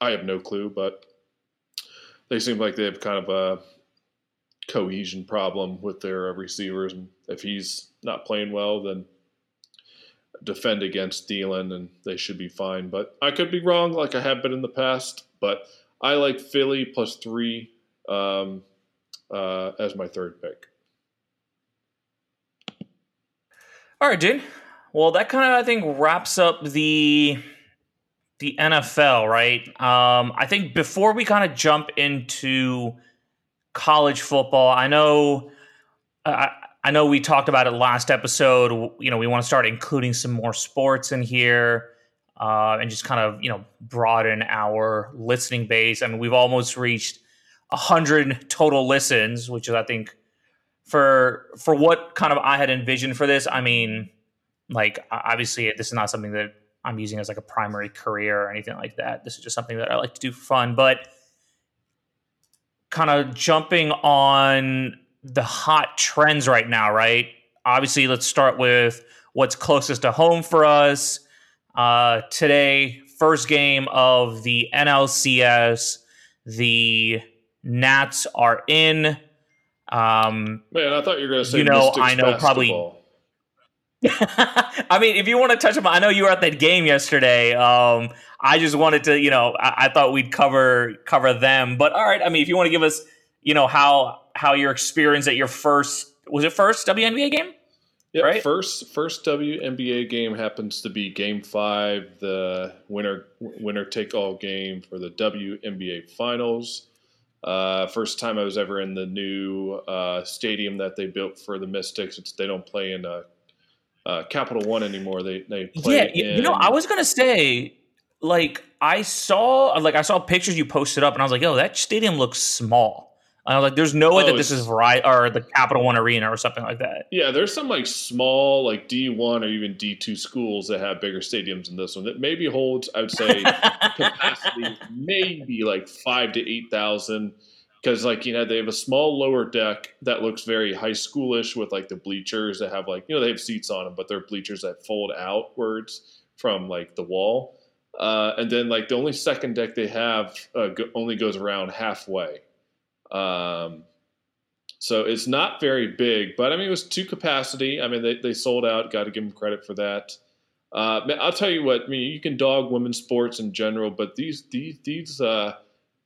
I have no clue, but they seem like they have kind of a cohesion problem with their receivers. And if he's not playing well, then defend against Thielen and they should be fine. But I could be wrong, like I have been in the past. But I like Philly plus three um, uh, as my third pick. All right, dude. Well, that kind of I think wraps up the the NFL, right? Um, I think before we kind of jump into college football, I know. I know we talked about it last episode. You know, we want to start including some more sports in here uh, and just kind of, you know, broaden our listening base. I mean, we've almost reached 100 total listens, which is, I think, for for what kind of I had envisioned for this. I mean, like, obviously, this is not something that I'm using as like a primary career or anything like that. This is just something that I like to do for fun. But kind of jumping on the hot trends right now, right? Obviously, let's start with what's closest to home for us. Uh, today, first game of the NLCS. The Nats are in. Um, Man, I thought you were going to say, you know, Mystics I know basketball. probably. I mean, if you want to touch them, I know you were at that game yesterday. Um, I just wanted to, you know, I, I thought we'd cover cover them. But all right, I mean, if you want to give us, you know, how how your experience at your first was it first WNBA game? Yeah, right? first first WNBA game happens to be Game Five, the winner winner take all game for the WNBA Finals. Uh, first time I was ever in the new uh, stadium that they built for the Mystics. It's, they don't play in uh, uh Capital One anymore. They they play. Yeah, you, in, you know, I was gonna say like I saw like I saw pictures you posted up, and I was like, "Oh, that stadium looks small." I was like, "There's no way oh, that this is right or the Capital One Arena or something like that." Yeah, there's some like small like D one or even D two schools that have bigger stadiums than this one that maybe holds, I would say, capacity maybe like five to eight thousand. Because like you know they have a small lower deck that looks very high schoolish with like the bleachers that have like you know they have seats on them, but they're bleachers that fold outwards from like the wall. Uh, and then like the only second deck they have uh, go, only goes around halfway. Um, so it's not very big, but I mean, it was two capacity. I mean, they, they sold out. Got to give them credit for that. Uh, I'll tell you what. I mean, you can dog women's sports in general, but these these these uh,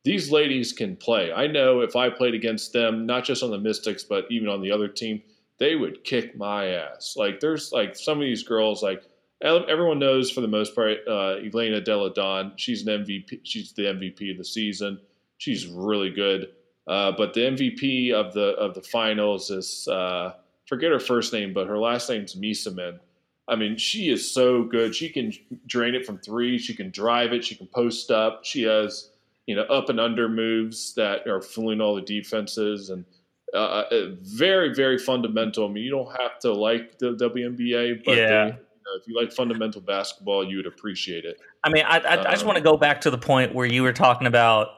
these ladies can play. I know if I played against them, not just on the Mystics, but even on the other team, they would kick my ass. Like there's like some of these girls, like everyone knows for the most part, uh, Elena Delle Donne. She's an MVP. She's the MVP of the season. She's really good. Uh, but the MVP of the of the finals is uh, forget her first name, but her last name's Meesseman. I mean, she is so good. She can drain it from three. She can drive it. She can post up. She has you know up and under moves that are fooling all the defenses and uh, uh very very fundamental. I mean, you don't have to like the WNBA, but yeah. They, if you like fundamental basketball, you would appreciate it. I mean, I, I, um, I just want to go back to the point where you were talking about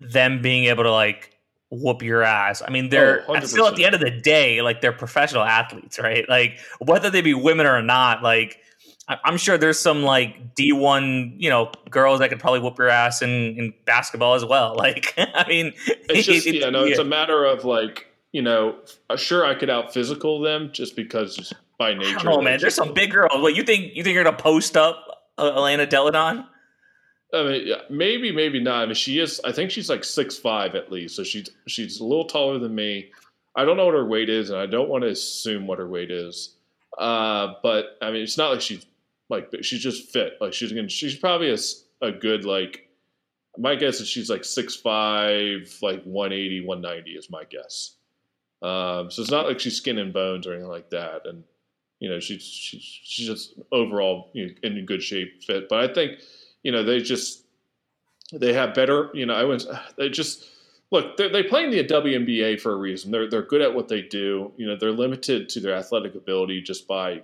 them being able to like whoop your ass. I mean, they're oh, still at the end of the day, like they're professional athletes, right? Like whether they be women or not, like I'm sure there's some like D1, you know, girls that could probably whoop your ass in, in basketball as well. Like, I mean, it's just, it, yeah, no, yeah. it's a matter of like, you know, sure I could out physical them just because by nature. Oh man, there's some big girls. What you think? You think you're gonna post up uh, Elena Delle Donne? I mean, maybe, maybe not. I mean, she is. I think she's like six five at least, so she's she's a little taller than me. I don't know what her weight is, and I don't want to assume what her weight is. Uh, but I mean, it's not like she's like she's just fit. Like she's gonna she's probably a, a good like my guess is she's like 6'5", like 180, 190 is my guess. Um, so it's not like she's skin and bones or anything like that. And you know, she's she's she's just overall you know, in good shape, fit. But I think you know they just they have better. You know, I was they just look they play in the WNBA for a reason. They're they're good at what they do. You know, they're limited to their athletic ability just by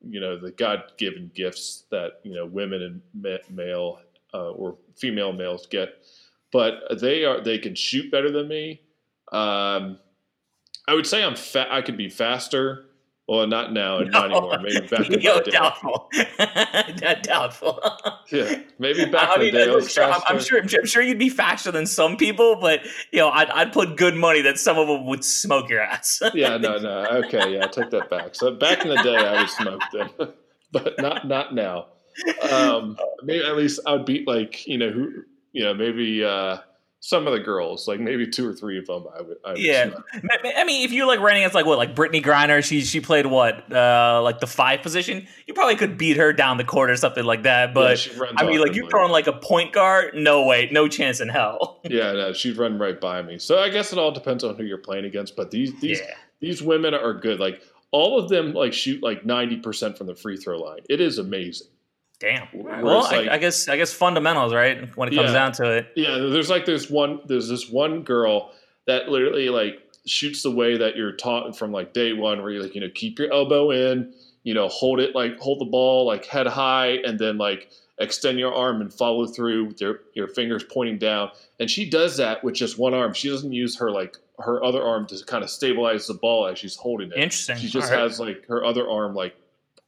you know the God given gifts that you know women and male uh, or female males get. But they are they can shoot better than me. Um, I would say I'm fa- I could be faster. Well, not now and no. not anymore. Maybe back in Yo, the day. Doubtful. doubtful. yeah, maybe back I in mean, the day. I'm sure, I'm, sure, I'm sure you'd be faster than some people, but you know, I'd, I'd put good money that some of them would smoke your ass. yeah, no, no. Okay, yeah, I take that back. So back in the day, I would smoke them, but not not now. Um, maybe at least I would beat like you know who you know maybe. uh some of the girls, like maybe two or three of them, I would. I would yeah, I mean, if you're like running against like what, like Brittney Griner, she she played what, uh, like the five position. You probably could beat her down the court or something like that. But yeah, I mean, like you're throwing like a point guard, no way, no chance in hell. yeah, no, she'd run right by me. So I guess it all depends on who you're playing against. But these these yeah. these women are good. Like all of them, like shoot like ninety percent from the free throw line. It is amazing. Damn. Well, like, I, I, guess I guess fundamentals, right? When it comes yeah, down to it. Yeah, there's like there's one there's this one girl that literally like shoots the way that you're taught from like day one, where you like you know keep your elbow in, you know hold it like hold the ball like head high, and then like extend your arm and follow through with your your fingers pointing down. And she does that with just one arm. She doesn't use her like her other arm to kind of stabilize the ball as she's holding it. Interesting. She just has like her other arm like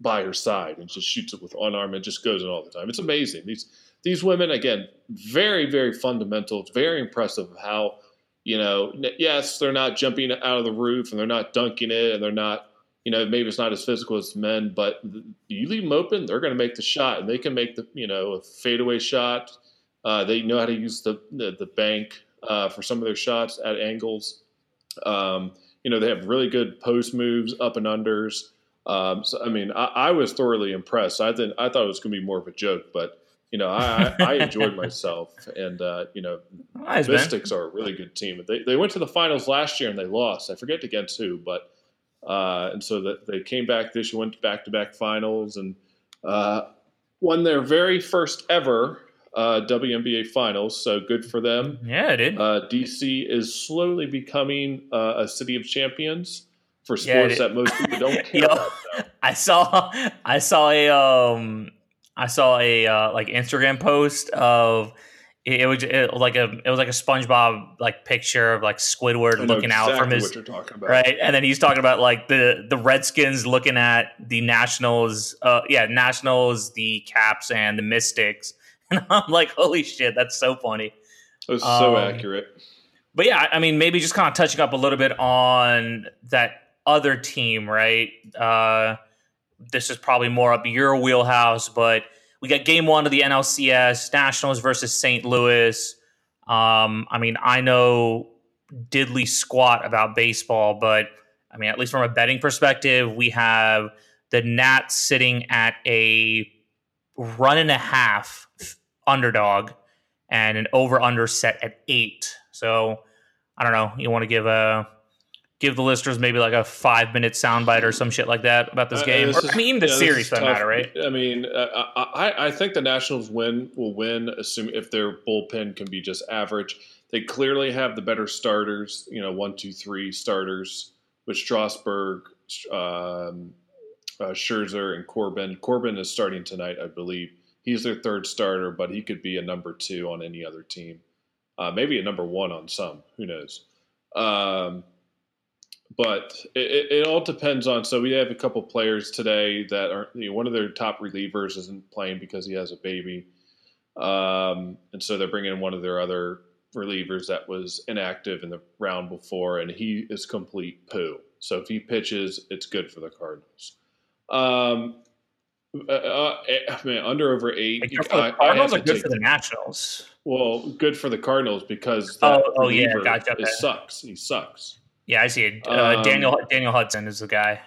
by her side and just shoots it with one arm and just goes in all the time. It's amazing. These these women again, very very fundamental. It's very impressive how you know. Yes, they're not jumping out of the roof and they're not dunking it and they're not. You know, maybe it's not as physical as men, but you leave them open, they're going to make the shot, and they can make the you know a fadeaway shot. Uh, they know how to use the the, the bank uh, for some of their shots at angles. Um, you know, they have really good post moves, up and unders. Um, so I mean, I, I, was thoroughly impressed. I think I thought it was going to be more of a joke, but you know, I, I enjoyed myself, and uh, you know, nice, Mystics man. are a really good team. They they went to the finals last year and they lost. I forget against who, but uh, and so that they came back this year, went back to back finals, and uh, won their very first ever uh, WNBA finals. So good for them. Yeah, it did. Uh, DC is slowly becoming uh, a city of champions for sports yeah, that most people don't care about. I saw I saw a um I saw a uh, like Instagram post of it, it was it, like a it was like a SpongeBob like picture of like Squidward looking exactly out from his right, and then he's talking about like the the Redskins looking at the Nationals, uh, yeah, Nationals, the Caps, and the Mystics, and I'm like, holy shit, that's so funny. It was so um, accurate. But yeah, I mean, maybe just kind of touching up a little bit on that other team, right? Uh, this is probably more up your wheelhouse, but we got game one of the NLCS Nationals versus St. Louis. Um, I mean, I know diddly squat about baseball, but I mean, at least from a betting perspective, we have the Nats sitting at a run and a half underdog and an over under set at eight. So I don't know. You want to give a give the listeners maybe like a five minute soundbite or some shit like that about this uh, game. This or, is, I mean, the yeah, series doesn't matter, right? I mean, uh, I, I think the Nationals win will win, assuming if their bullpen can be just average. They clearly have the better starters, you know, one, two, three starters with Strasburg, um, uh, Scherzer, and Corbin. Corbin is starting tonight, I believe. He's their third starter, but he could be a number two on any other team. Uh, maybe a number one on some. Who knows? Um, but it, it, all depends on. So we have a couple players today that are you know, one of their top relievers isn't playing because he has a baby, um, and so they're bringing in one of their other relievers that was inactive in the round before, and he is complete poo. So if he pitches, it's good for the Cardinals. Um, uh, uh, I mean, under over eight. I, Cardinals are good for the Nationals. Well, good for the Cardinals because that oh, oh yeah, gotcha. Okay. sucks. He sucks. Yeah, I see it. Uh, um, Daniel Daniel Hudson is the guy.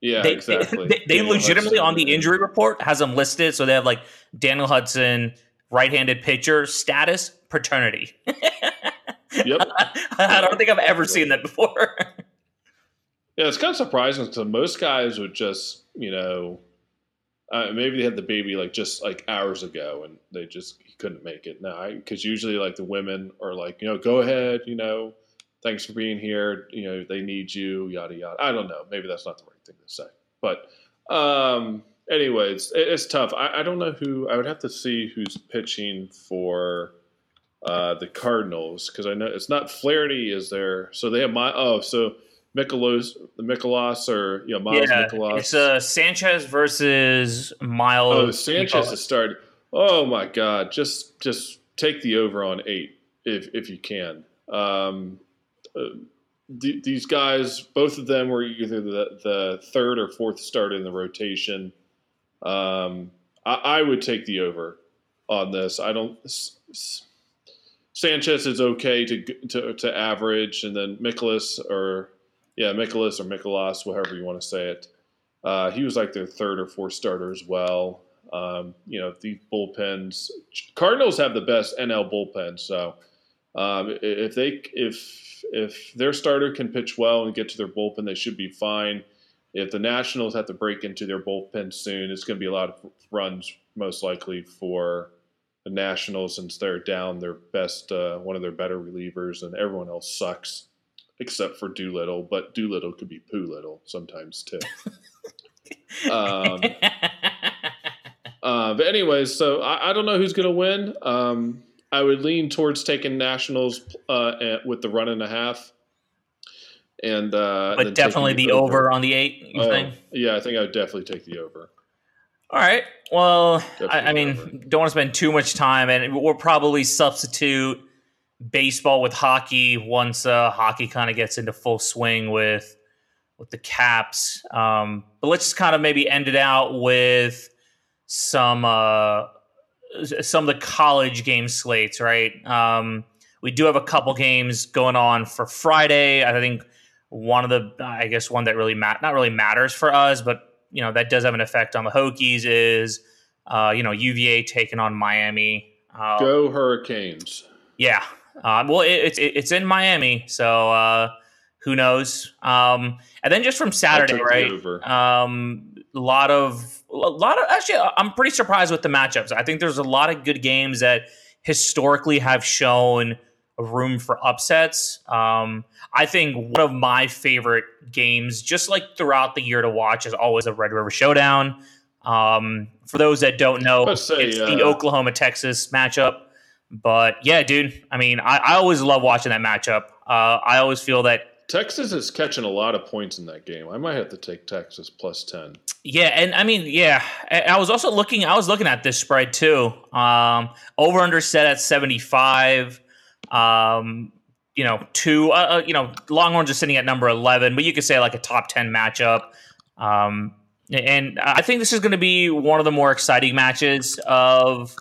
Yeah, they, exactly. They, they legitimately Hudson, on the injury report has them listed, so they have like Daniel Hudson, right-handed pitcher, status paternity. yep. I don't think I've ever seen that before. yeah, it's kind of surprising because most guys would just, you know, uh, maybe they had the baby like just like hours ago and they just couldn't make it. No, because usually like the women are like, you know, go ahead, you know, thanks for being here. You know, they need you, yada yada. I don't know. Maybe that's not the right thing to say, but um, anyways, it, it's tough. I, I, don't know who. I would have to see who's pitching for uh, the Cardinals because I know it's not Flaherty. Is there? So they have my. Oh, so Mikolas, the Mikolas, or yeah, Miles yeah, Mikolas. It's uh, Sanchez versus Miles. Oh, Sanchez has started. Oh my God! Just just take the over on eight if if you can. Um, th- these guys, both of them were either the, the third or fourth start in the rotation. Um, I, I, would take the over on this. I don't. Sanchez is okay to to, to average, and then Mikolas or yeah, Mikolas or Mikolas, whatever you want to say it. Uh, he was like their third or fourth starter as well. Um, you know, these bullpens. Cardinals have the best NL bullpen, so um, if they if if their starter can pitch well and get to their bullpen, they should be fine. If the Nationals have to break into their bullpen soon, it's going to be a lot of runs most likely for the Nationals since they're down their best uh, one of their better relievers, and everyone else sucks except for Doolittle. But Doolittle could be Poo Little sometimes too. um, uh, but anyways, so I, I don't know who's going to win. Um, I would lean towards taking Nationals uh, with the run and a half. And uh, but definitely the, over. over. on the eight. You oh, think? Yeah, I think I would definitely take the over. All right. Well, I, I, mean, over. don't want to spend too much time, and we'll probably substitute baseball with hockey once uh, hockey kind of gets into full swing with with the Caps. Um, but let's just kind of maybe end it out with some. Uh, some of the college game slates, right? Um, we do have a couple games going on for Friday. I think one of the, I guess, one that really mat- not really matters for us, but you know that does have an effect on the Hokies is, uh, you know, UVA taking on Miami. Uh, Go Hurricanes! Yeah, uh, well, it, it's it, it's in Miami, so uh, who knows? Um, and then just from Saturday, right? Um, a lot of a lot of actually I'm pretty surprised with the matchups. I think there's a lot of good games that historically have shown room for upsets. Um, I think one of my favorite games, just like throughout the year to watch, is always a Red River Showdown. Um, for those that don't know, say, it's uh, the Oklahoma Texas matchup. But yeah, dude, I mean, I, I always love watching that matchup. Uh, I always feel that Texas is catching a lot of points in that game. I might have to take Texas plus ten. Yeah, and I mean, yeah, I was also looking. I was looking at this spread too. Um, over under set at seventy five. Um, you know, two. Uh, uh, you know, Longhorns are sitting at number eleven, but you could say like a top ten matchup. Um, and I think this is going to be one of the more exciting matches of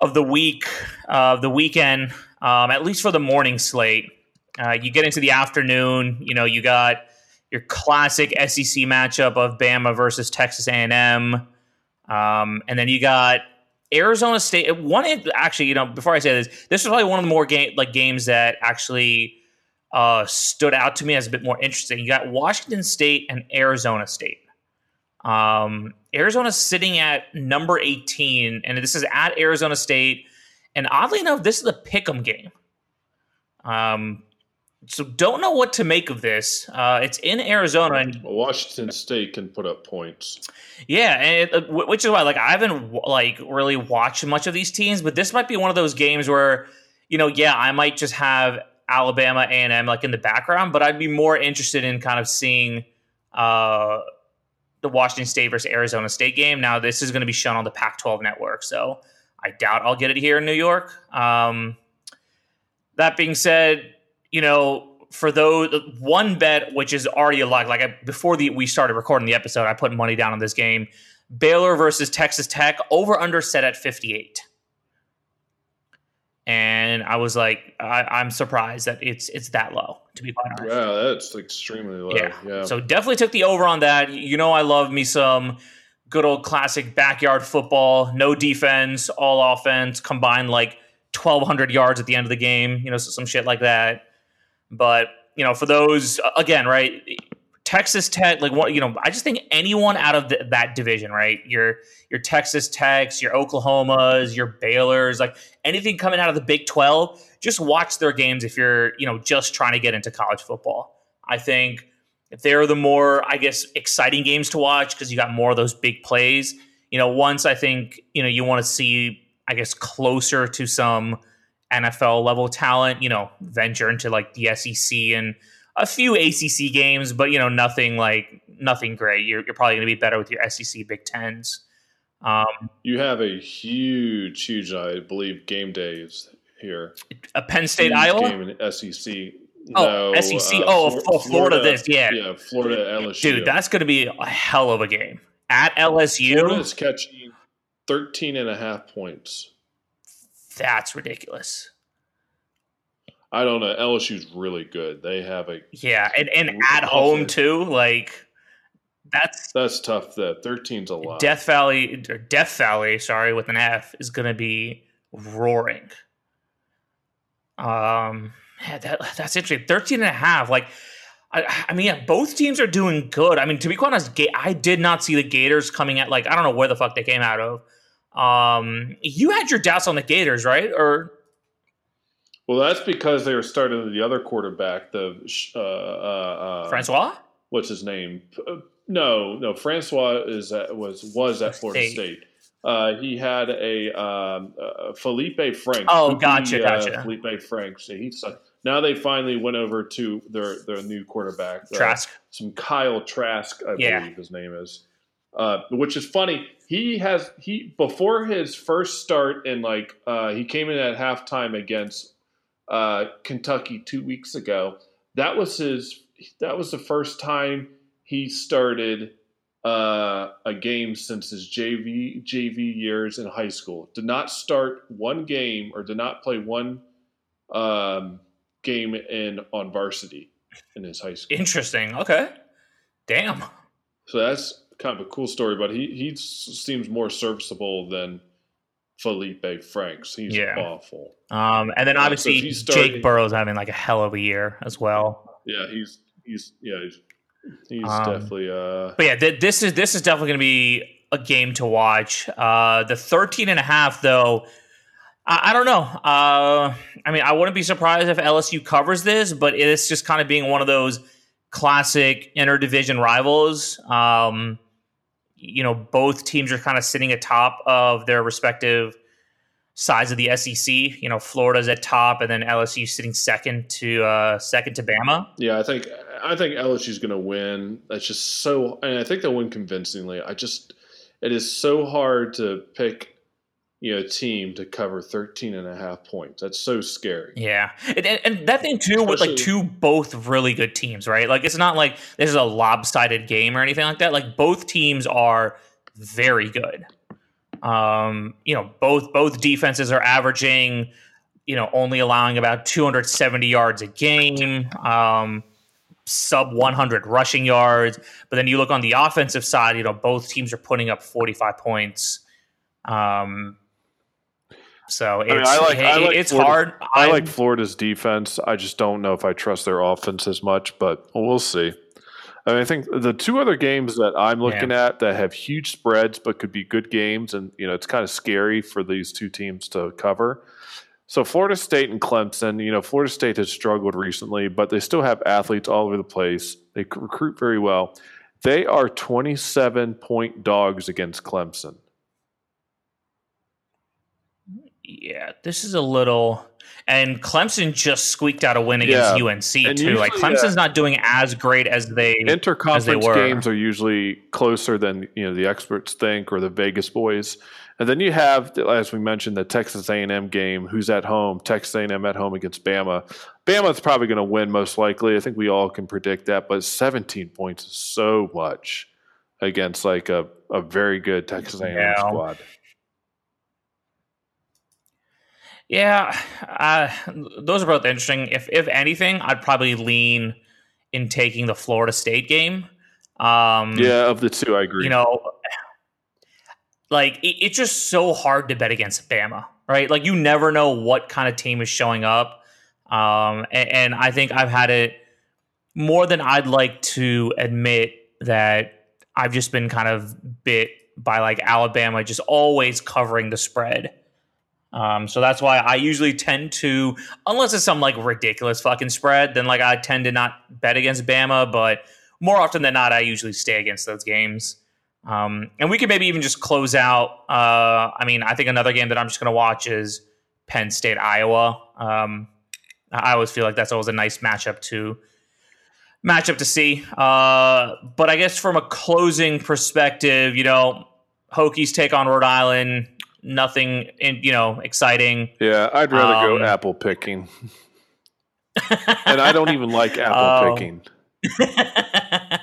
of the week, of uh, the weekend, um, at least for the morning slate. Uh, you get into the afternoon, you know, you got your classic SEC matchup of Bama versus Texas A&M, um, and then you got Arizona State. One actually, you know, before I say this, this was probably one of the more game like games that actually uh, stood out to me as a bit more interesting. You got Washington State and Arizona State. Um, Arizona's sitting at number 18, and this is at Arizona State. And oddly enough, this is a pick'em game. Um, so don't know what to make of this. Uh, it's in Arizona, and Washington State can put up points. Yeah, and it, uh, which is why like I haven't like really watched much of these teams, but this might be one of those games where you know, yeah, I might just have Alabama A and M like in the background, but I'd be more interested in kind of seeing uh, the Washington State versus Arizona State game. Now, this is going to be shown on the Pac-12 network, so I doubt I'll get it here in New York. Um, that being said you know, for those one bet which is already a lock. Like I, before the we started recording the episode, I put money down on this game. Baylor versus Texas Tech over under set at 58. and I was like, I, am surprised that it's it's that low. To be quite honest, yeah, that's extremely low. Yeah. yeah. So definitely took the over on that. You know, I love me some good old classic backyard football. No defense, all offense, combined like 1,200 yards at the end of the game. You know, some shit like that. But you know, for those again, right? Texas Tech, like what you know, I just think anyone out of the, that division, right? Your your Texas Techs, your Oklahomas, your Baylor's, like anything coming out of the Big Twelve, just watch their games if you're you know just trying to get into college football. I think they're the more, I guess, exciting games to watch because you got more of those big plays. You know, once I think you know you want to see, I guess, closer to some NFL level talent. You know, venture into like the SEC and a few ACC games, but you know nothing like nothing great. You're, you're probably going to be better with your SEC Big Tens. Um, you have a huge, huge, I believe, game days here. A Penn State, huge Iowa game in SEC. Oh, no, SEC. Uh, oh, Florida, Florida, This, yeah, yeah, Florida LSU. Dude, that's going to be a hell of a game at LSU. Florida is catching 13 and a half points. That's ridiculous. I don't know. LSU's really good. They have a yeah, and, and at home too. Like that's that's tough. That 13's a lot. Death Valley or Death Valley, sorry, with an F, is going to be roaring. Um, yeah, that, that's interesting. 13 and a half. Like, I, I mean, yeah, both teams are doing good. I mean, to be quite honest, I did not see the Gators coming at like I don't know where the fuck they came out of. Um, you had your doubts on the Gators, right? Or well, that's because they were starting the other quarterback, the uh, uh, uh, Francois. What's his name? Uh, no, no. Francois is at, was was at Florida State. State. Uh, he had a um, uh, Feleipe Frank. Oh, gotcha, gotcha. Feleipe Frank. So he's now they finally went over to their their new quarterback, Trask. some Kyle Trask, I yeah. believe his name is. which is funny. He has he before his first start in like he came in at halftime against uh, Kentucky two weeks ago. That was his. That was the first time he started uh, a game since his JV JV years in high school. Did not start one game or did not play one um, game in on varsity in his high school. Interesting. Okay. Damn. So that's kind of a cool story, but he he seems more serviceable than Feleipe Franks. He's yeah. awful. Um, and then obviously so starting, Jake Burrow's having like a hell of a year as well. Yeah, he's he's yeah he's, he's um, definitely. Uh, but yeah, th- this is this is definitely going to be a game to watch. Uh, the 13 and a half though. I, I don't know. Uh, I mean, I wouldn't be surprised if LSU covers this, but it's just kind of being one of those classic interdivision rivals. Um, you know, both teams are kind of sitting atop of their respective sides of the SEC. You know, Florida's at top, and then LSU sitting second to uh, second to Bama. Yeah, I think I think LSU's going to win. That's just so, and I think they'll win convincingly. I just it is so hard to pick you know team to cover 13 and a half points. That's so scary. Yeah. And, and that thing too Especially, with like two both really good teams right? Like it's not like this is a lopsided game or anything like that. Like both teams are very good. Um you know both both defenses are averaging you know only allowing about 270 yards a game um sub 100 rushing yards. But then you look on the offensive side you know both teams are putting up 45 points. Um so it's, I, mean, I like, I like it's Florida, hard. I I'm, like Florida's defense. I just don't know if I trust their offense as much, but we'll see. I, mean, I think the two other games that I'm looking yeah. at that have huge spreads but could be good games, and you know it's kind of scary for these two teams to cover. So Florida State and Clemson, you know, Florida State has struggled recently, but they still have athletes all over the place. They recruit very well. They are 27 point dogs against Clemson yeah, this is a little. And Clemson just squeaked out a win against yeah. UNC and too. Usually, like Clemson's uh, not doing as great as they interconference as they games are usually closer than you know the experts think or the Vegas boys. And then you have, as we mentioned, the Texas A&M game. Who's at home? Texas A&M at home against Bama. Bama's probably going to win most likely. I think we all can predict that. But 17 points is so much against like a, a very good Texas A&M yeah. squad. Yeah, uh, those are both interesting. If if anything, I'd probably lean in taking the Florida State game. Um, yeah, of the two, I agree. You know, like it, it's just so hard to bet against Bama, right? Like you never know what kind of team is showing up, um, and, and I think I've had it more than I'd like to admit that I've just been kind of bit by like Alabama just always covering the spread. Um, so that's why I usually tend to, unless it's some like ridiculous fucking spread, then like I tend to not bet against Bama. But more often than not, I usually stay against those games. Um, and we could maybe even just close out. Uh, I mean, I think another game that I'm just going to watch is Penn State Iowa. Um, I always feel like that's always a nice matchup to matchup to see. Uh, but I guess from a closing perspective, you know, Hokies take on Rhode Island. Nothing, in, you know, exciting. Yeah, I'd rather um, go apple picking, and I don't even like apple uh, picking.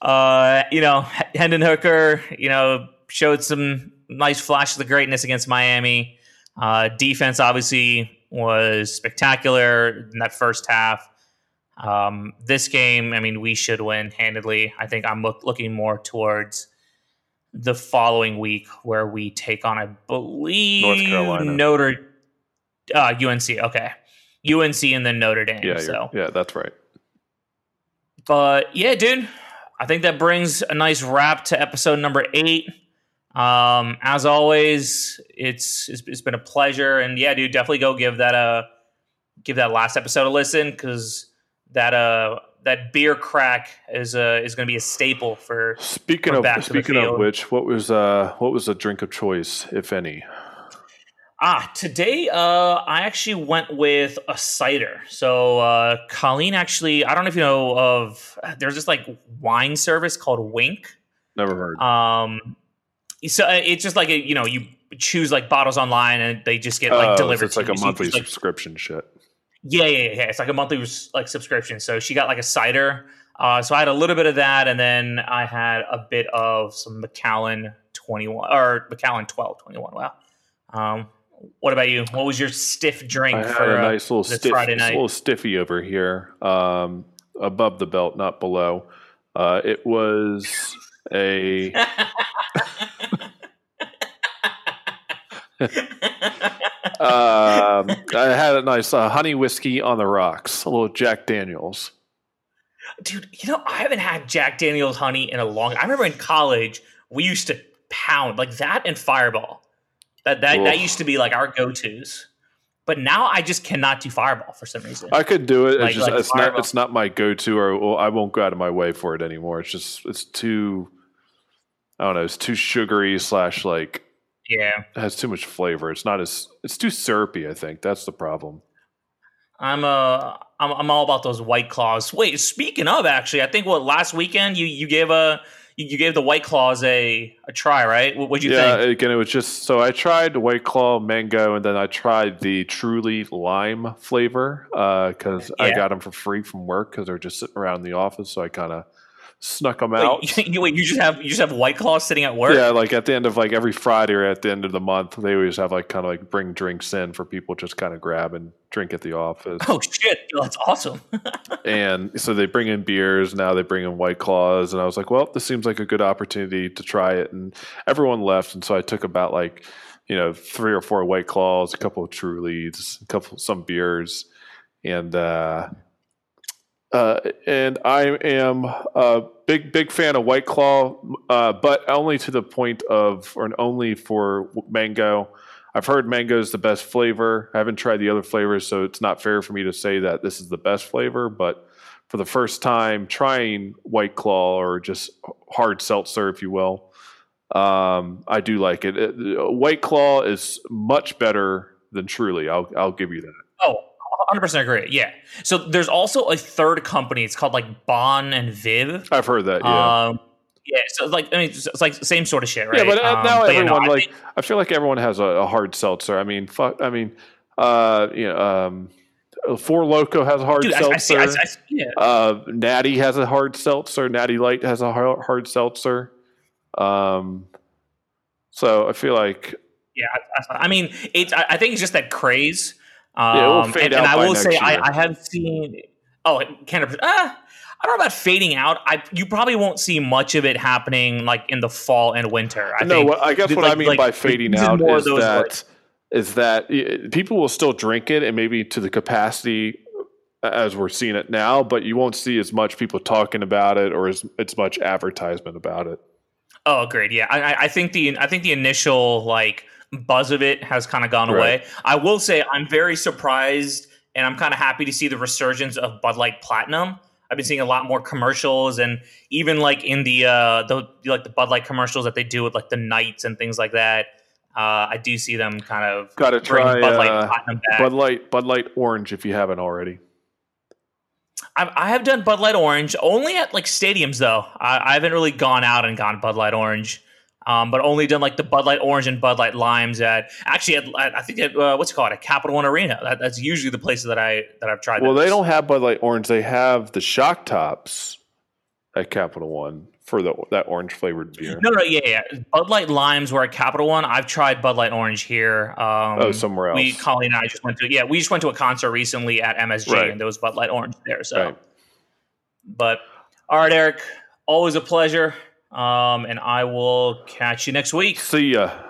uh, you know, Hendon Hooker, you know, showed some nice flashes of greatness against Miami. Uh, defense obviously was spectacular in that first half. Um, this game, I mean, we should win handedly. I think I'm look, looking more towards the following week where we take on, I believe, North Carolina, Notre, uh, UNC. Okay, UNC and then Notre Dame. Yeah, so yeah, that's right. But yeah, dude, I think that brings a nice wrap to episode number eight. Um, as always, it's, it's it's been a pleasure, and yeah, dude, definitely go give that a give that last episode a listen because that uh that beer crack is uh is going to be a staple for speaking for of speaking of which what was uh what was the drink of choice if any? Ah today uh i actually went with a cider. So uh colleen actually i don't know if you know of there's this like wine service called Winc. never heard. Um so uh, it's just like a, you know you choose like bottles online and they just get like oh, delivered so it's like a monthly subscription shit yeah, yeah, yeah. It's like a monthly like subscription. So she got like a cider. Uh, so I had a little bit of that, and then I had a bit of some Macallan twenty one or Macallan twelve twenty one. Wow. Um, what about you? What was your stiff drink I had for a nice little this stiff, Friday night? little stiffy over here, um, above the belt, not below. Uh, it was a. um, I had a nice uh, honey whiskey on the rocks, a little Jack Daniels. Dude, you know I haven't had Jack Daniels honey in a long. I remember in college we used to pound like that and Fireball. That that, that used to be like our go tos. But now I just cannot do Fireball for some reason. I could do it. Like, it's just like it's not it's not my go to, or well, I won't go out of my way for it anymore. It's just it's too. I don't know. It's too sugary slash like yeah, it has too much flavor. It's not as it's too syrupy. I think that's the problem. I'm uh I'm, I'm all about those white claws. Wait, speaking of actually, I think what last weekend you you gave a you gave the white claws a a try, right? What would you yeah, think? again, it was just so I tried white claw mango, and then I tried the truly lime flavor because uh, yeah. I got them for free from work because they're just sitting around the office. So I kind of snuck them out. Wait you, wait, you just have you just have White Claws sitting at work? Yeah, like at the end of like every Friday or at the end of the month, they always have like kind of like bring drinks in for people just kind of grab and drink at the office. Oh shit, that's awesome. and so they bring in beers. Now they bring in White Claws, and I was like, well, this seems like a good opportunity to try it. And everyone left, and so I took about like you know three or four White Claws, a couple of Trulies, a couple some beers, and. uh uh, and I am a big, big fan of White Claw, uh, but only to the point of, or only for mango. I've heard mango is the best flavor. I haven't tried the other flavors, so it's not fair for me to say that this is the best flavor. But for the first time trying White Claw or just hard seltzer, if you will, um, I do like it. it. White Claw is much better than Truly. I'll I'll give you that. Oh, 100% agree. Yeah. So there's also a third company. It's called like Bon and Viv. I've heard that. Yeah. Um, yeah. So like, I mean, it's like same sort of shit, right? Yeah, but uh, um, now but everyone yeah, no, like, I, think, I, feel like everyone has a, a, hard seltzer. I mean, fuck. I mean, uh, you know, um, Four Loco has a hard dude, seltzer. I, I see, I, see, yeah. uh, Natty has a hard seltzer. Natty Light has a hard, hard seltzer. Um, so I feel like Yeah, I, I mean, it's. I, I think it's just that craze. Um, Yeah, it will fade and, out and I will say. I, I have seen. Oh, Canada. Ah, I don't know about fading out. I you probably won't see much of it happening like in the fall and winter. I no, I guess what I mean like, by fading out is that words. is that uh, people will still drink it and maybe to the capacity as we're seeing it now, but you won't see as much people talking about it or as, as much advertisement about it. Oh, great! Yeah, I- I think the I think the initial like buzz of it has kind of gone Right. away. I will say I'm very surprised, and I'm kind of happy to see the resurgence of Bud Light Platinum. I've been seeing a lot more commercials, and even like in the uh the like the Bud Light commercials that they do with like the knights and things like that. Uh, I do see them kind of Got to try Bud Light uh, Platinum back. Bud Light, Bud Light Orange if you haven't already. I've, I have done Bud Light Orange only at like stadiums though. I, I haven't really gone out and gone Bud Light Orange, um, but only done like the Bud Light Orange and Bud Light Limes at actually at, at- I think at uh, what's it called at Capital One Arena. That, that's usually the places that I that I've tried. Well, they don't have Bud Light Orange. They have the Shock Tops at Capital One for the that orange flavored beer. No, no, yeah, yeah. Bud Light Limes were at Capital One. I've tried Bud Light Orange here. Um, oh, somewhere else. We Colleen and I just went to yeah, we just went to a concert recently at MSG Right. and there was Bud Light Orange there. So, Right. but all right, Eric, always a pleasure. Um, and I will catch you next week. See ya.